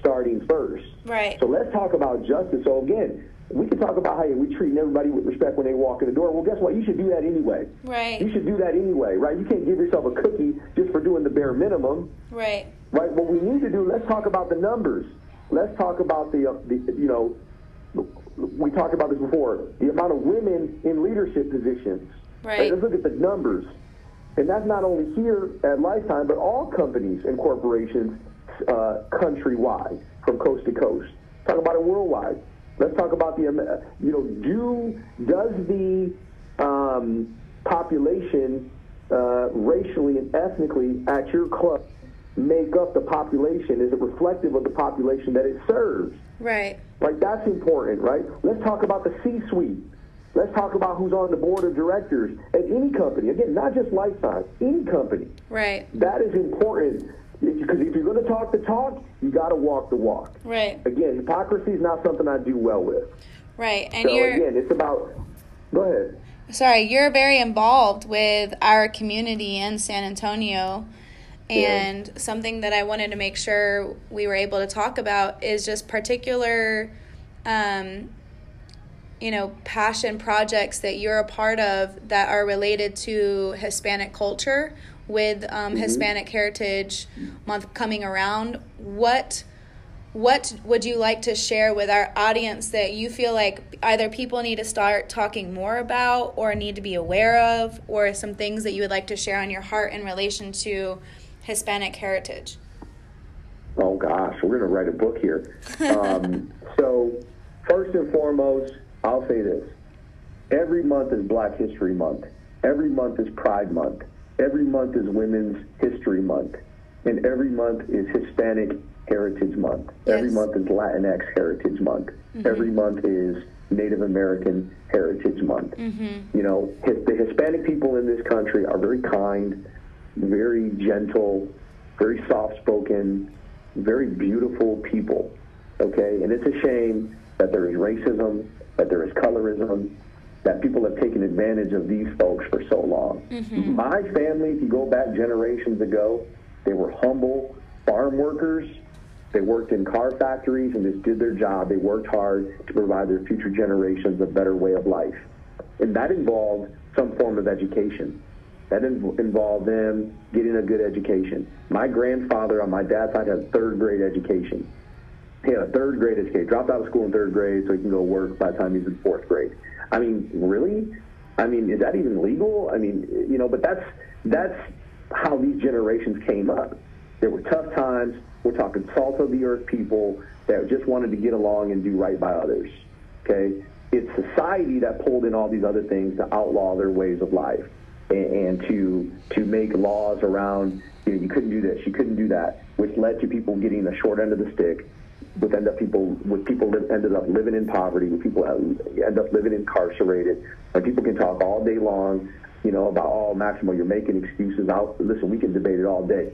starting first. Right. So let's talk about justice. So again, we can talk about how we treating everybody with respect when they walk in the door. Well, guess what? You should do that anyway. Right. You should do that anyway, right? You can't give yourself a cookie just for doing the bare minimum. Right. Right. What we need to do, let's talk about the numbers. Let's talk about the, uh, the you know, we talked about this before, the amount of women in leadership positions. Right. Let's look at the numbers. And that's not only here at Lifetime, but all companies and corporations uh, countrywide, from coast to coast. Talk about it worldwide. Let's talk about the, you know, do does the um, population uh, racially and ethnically at your club make up the population? Is it reflective of the population that it serves? Right. Like that's important, right? Let's talk about the C-suite. Let's talk about who's on the board of directors at any company. Again, not just Lifetime, any company. Right. That is important because if you're going to talk the talk, you got to walk the walk. Right. Again, hypocrisy is not something I do well with. Right. And so you're again, it's about. Go ahead. Sorry, you're very involved with our community in San Antonio. And yeah. something that I wanted to make sure we were able to talk about is just particular um, you know, passion projects that you're a part of that are related to Hispanic culture with um, mm-hmm. Hispanic Heritage Month coming around. What what would you like to share with our audience that you feel like either people need to start talking more about or need to be aware of or some things that you would like to share on your heart in relation to Hispanic heritage? Oh gosh, we're going to write a book here. Um, so first and foremost, I'll say this. Every month is Black History Month. Every month is Pride Month. Every month is Women's History Month. And every month is Hispanic Heritage Month. Yes. Every month is Latinx Heritage Month. Mm-hmm. Every month is Native American Heritage Month. Mm-hmm. You know, the Hispanic people in this country are very kind, very gentle, very soft spoken, very beautiful people. Okay? And it's a shame that there is racism, that there is colorism, that people have taken advantage of these folks for so long. Mm-hmm. My family, if you go back generations ago, they were humble farm workers. They worked in car factories and just did their job. They worked hard to provide their future generations a better way of life. And that involved some form of education. That inv- involved them getting a good education. My grandfather on my dad's side had third grade education. He had a third grade education, dropped out of school in third grade so he can go work by the time he's in fourth grade. I mean, really? I mean, is that even legal? I mean, you know, but that's that's how these generations came up. There were tough times. We're talking salt of the earth people that just wanted to get along and do right by others. Okay? It's society that pulled in all these other things to outlaw their ways of life and, and to to make laws around you know you couldn't do this, you couldn't do that, which led to people getting the short end of the stick with end up people with people live, ended up living in poverty, with people end up living incarcerated, and people can talk all day long, you know, about oh Maximo, you're making excuses. I'll, listen, we can debate it all day.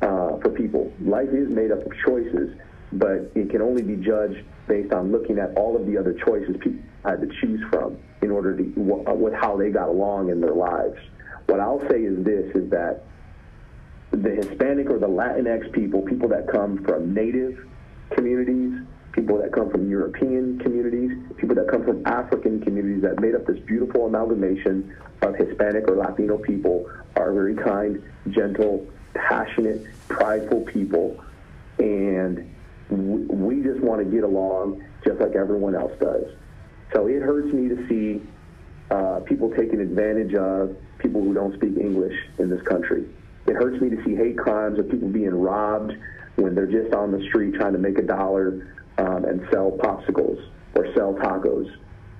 Uh, for people, life is made up of choices, but it can only be judged based on looking at all of the other choices people had to choose from in order to uh, with how they got along in their lives. What I'll say is this: is that the Hispanic or the Latinx people, people that come from native communities, people that come from European communities, people that come from African communities that made up this beautiful amalgamation of Hispanic or Latino people are very kind, gentle, passionate, prideful people. And we just want to get along just like everyone else does. So it hurts me to see uh, people taking advantage of people who don't speak English in this country. It hurts me to see hate crimes of people being robbed when they're just on the street trying to make a dollar um, and sell popsicles or sell tacos.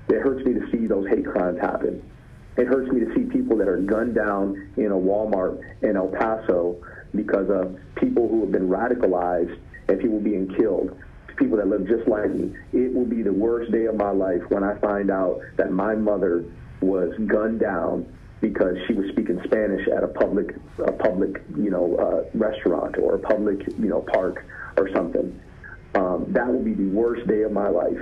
It hurts me to see those hate crimes happen. It hurts me to see people that are gunned down in a Walmart in El Paso because of people who have been radicalized and people being killed, people that live just like me. It will be the worst day of my life when I find out that my mother was gunned down because she was speaking Spanish at a public a public you know uh, restaurant or a public you know park or something. Um, that will be the worst day of my life.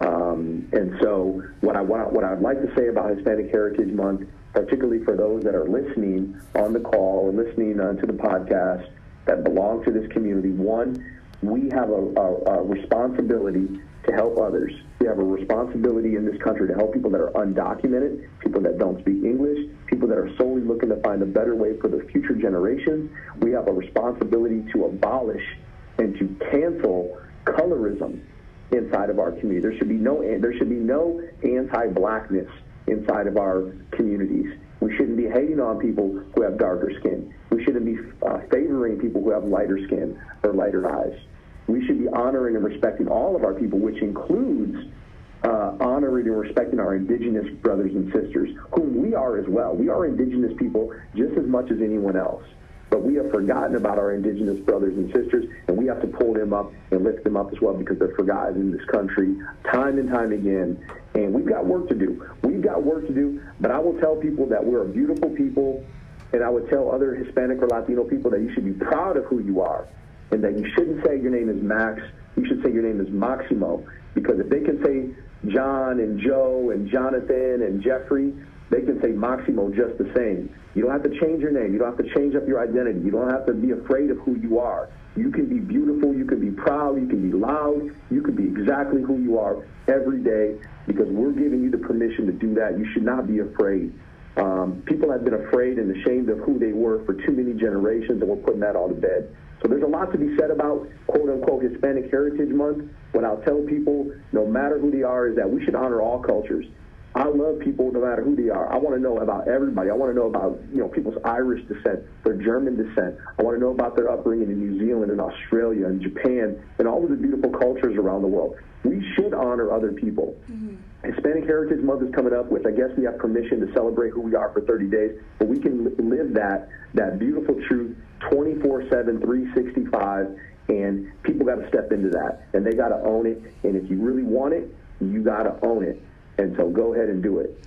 Um, and so what I want what I'd like to say about Hispanic Heritage Month, particularly for those that are listening on the call or listening uh, to the podcast that belong to this community, one, we have a, a, a responsibility to help others We have a responsibility in this country to help people that are undocumented, people that don't speak English, people that are solely looking to find a better way for the future generations. We have a responsibility to abolish and to cancel colorism inside of our community. There should be no there should be no anti-blackness inside of our communities. We shouldn't be hating on people who have darker skin. We shouldn't be uh, favoring people who have lighter skin or lighter eyes. We should be honoring and respecting all of our people, which includes uh, honoring and respecting our indigenous brothers and sisters, whom we are as well. We are indigenous people just as much as anyone else. But we have forgotten about our indigenous brothers and sisters, and we have to pull them up and lift them up as well because they're forgotten in this country time and time again. And we've got work to do. We've got work to do, but I will tell people that we're a beautiful people, and I would tell other Hispanic or Latino people that you should be proud of who you are, and that you shouldn't say your name is Max. You should say your name is Maximo, because if they can say John and Joe and Jonathan and Jeffrey, they can say Maximo just the same. You don't have to change your name. You don't have to change up your identity. You don't have to be afraid of who you are. You can be beautiful. You can be proud. You can be loud. You can be exactly who you are every day because we're giving you the permission to do that. You should not be afraid. Um, people have been afraid and ashamed of who they were for too many generations, and we're putting that all to bed. So there's a lot to be said about quote unquote Hispanic Heritage Month. What I'll tell people, no matter who they are, is that we should honor all cultures. I love people no matter who they are. I want to know about everybody. I want to know about you know people's Irish descent, their German descent. I want to know about their upbringing in New Zealand and Australia and Japan and all of the beautiful cultures around the world. We should honor other people. Mm-hmm. Hispanic Heritage Month is coming up, which I guess we have permission to celebrate who we are for 30 days, but we can live that that beautiful truth 24/7, 365, and people got to step into that, and they got to own it. And if you really want it, you got to own it. And so go ahead and do it.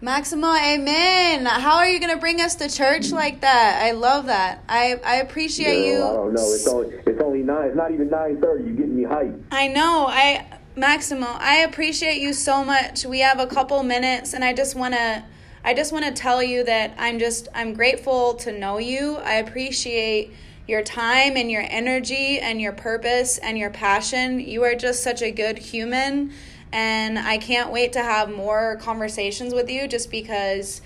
Maximo, amen. How are you going to bring us to church like that? I love that. I, I appreciate you. I don't know. It's only it's only nine. It's not even nine thirty. You're getting me hyped. I know. I Maximo, I appreciate you so much. We have a couple minutes, and I just want to I just want to tell you that I'm just I'm grateful to know you. I appreciate your time and your energy and your purpose and your passion. You are just such a good human and I can't wait to have more conversations with you just because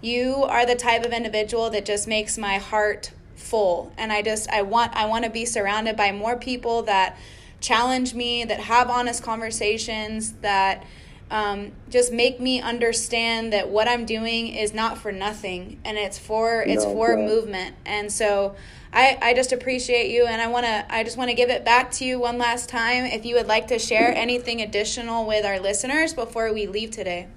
you are the type of individual that just makes my heart full. And I just I want I want to be surrounded by more people that challenge me, that have honest conversations, that um, just make me understand that what I'm doing is not for nothing and it's for it's no, for movement. And so I, I just appreciate you and I want to I just want to give it back to you one last time if you would like to share anything additional with our listeners before we leave today.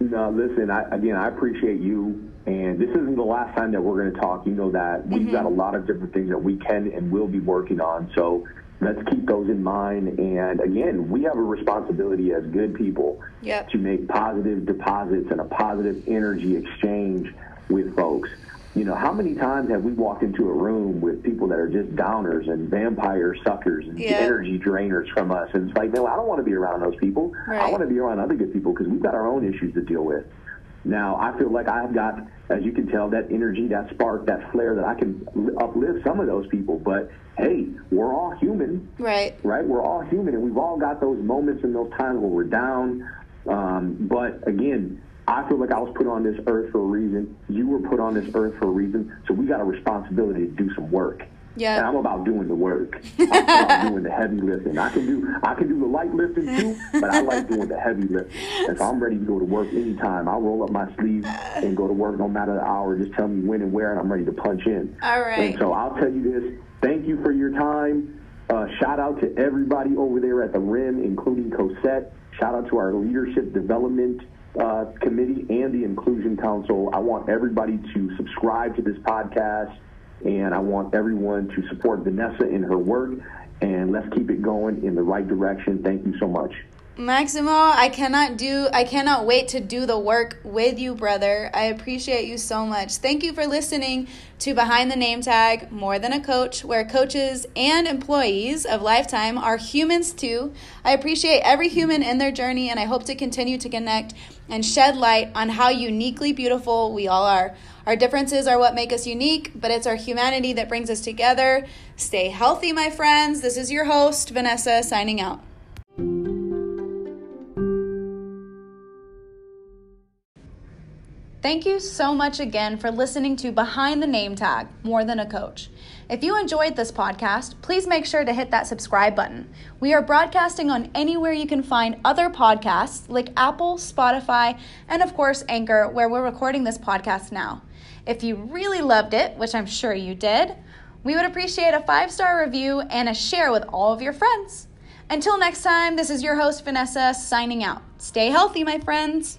No, listen, I, again, I appreciate you and this isn't the last time that we're going to talk. You know that we've mm-hmm. got a lot of different things that we can and will be working on. So let's keep those in mind. And again, we have a responsibility as good people yep. to make positive deposits and a positive energy exchange with folks you know, how many times have we walked into a room with people that are just downers and vampire suckers and yeah. energy drainers from us? And it's like, no, I don't want to be around those people. Right. I want to be around other good people because we've got our own issues to deal with. Now, I feel like I've got, as you can tell, that energy, that spark, that flare that I can uplift some of those people. But hey, we're all human. Right. Right? We're all human, and we've all got those moments and those times where we're down. Um, but again, I feel like I was put on this earth for a reason. You were put on this earth for a reason. So we got a responsibility to do some work. Yeah. And I'm about doing the work. I'm about doing the heavy lifting. I can do I can do the light lifting too, but I like doing the heavy lifting. And so I'm ready to go to work anytime. I'll roll up my sleeves and go to work no matter the hour. Just tell me when and where, and I'm ready to punch in. All right. And so I'll tell you this. Thank you for your time. Uh, shout out to everybody over there at the Rim, including Cosette. Shout out to our leadership development uh, committee and the Inclusion Council. I want everybody to subscribe to this podcast, and I want everyone to support Vanessa in her work. And let's keep it going in the right direction. Thank you so much. Maximo, I cannot do I cannot wait to do the work with you, brother. I appreciate you so much. Thank you for listening to Behind the Name Tag, More Than a Coach, where coaches and employees of Lifetime are humans too. I appreciate every human in their journey and I hope to continue to connect and shed light on how uniquely beautiful we all are. Our differences are what make us unique, but it's our humanity that brings us together. Stay healthy, my friends. This is your host, Vanessa, signing out. Thank you so much again for listening to Behind the Name Tag More Than a Coach. If you enjoyed this podcast, please make sure to hit that subscribe button. We are broadcasting on anywhere you can find other podcasts like Apple, Spotify, and of course Anchor, where we're recording this podcast now. If you really loved it, which I'm sure you did, we would appreciate a five star review and a share with all of your friends. Until next time, this is your host, Vanessa, signing out. Stay healthy, my friends.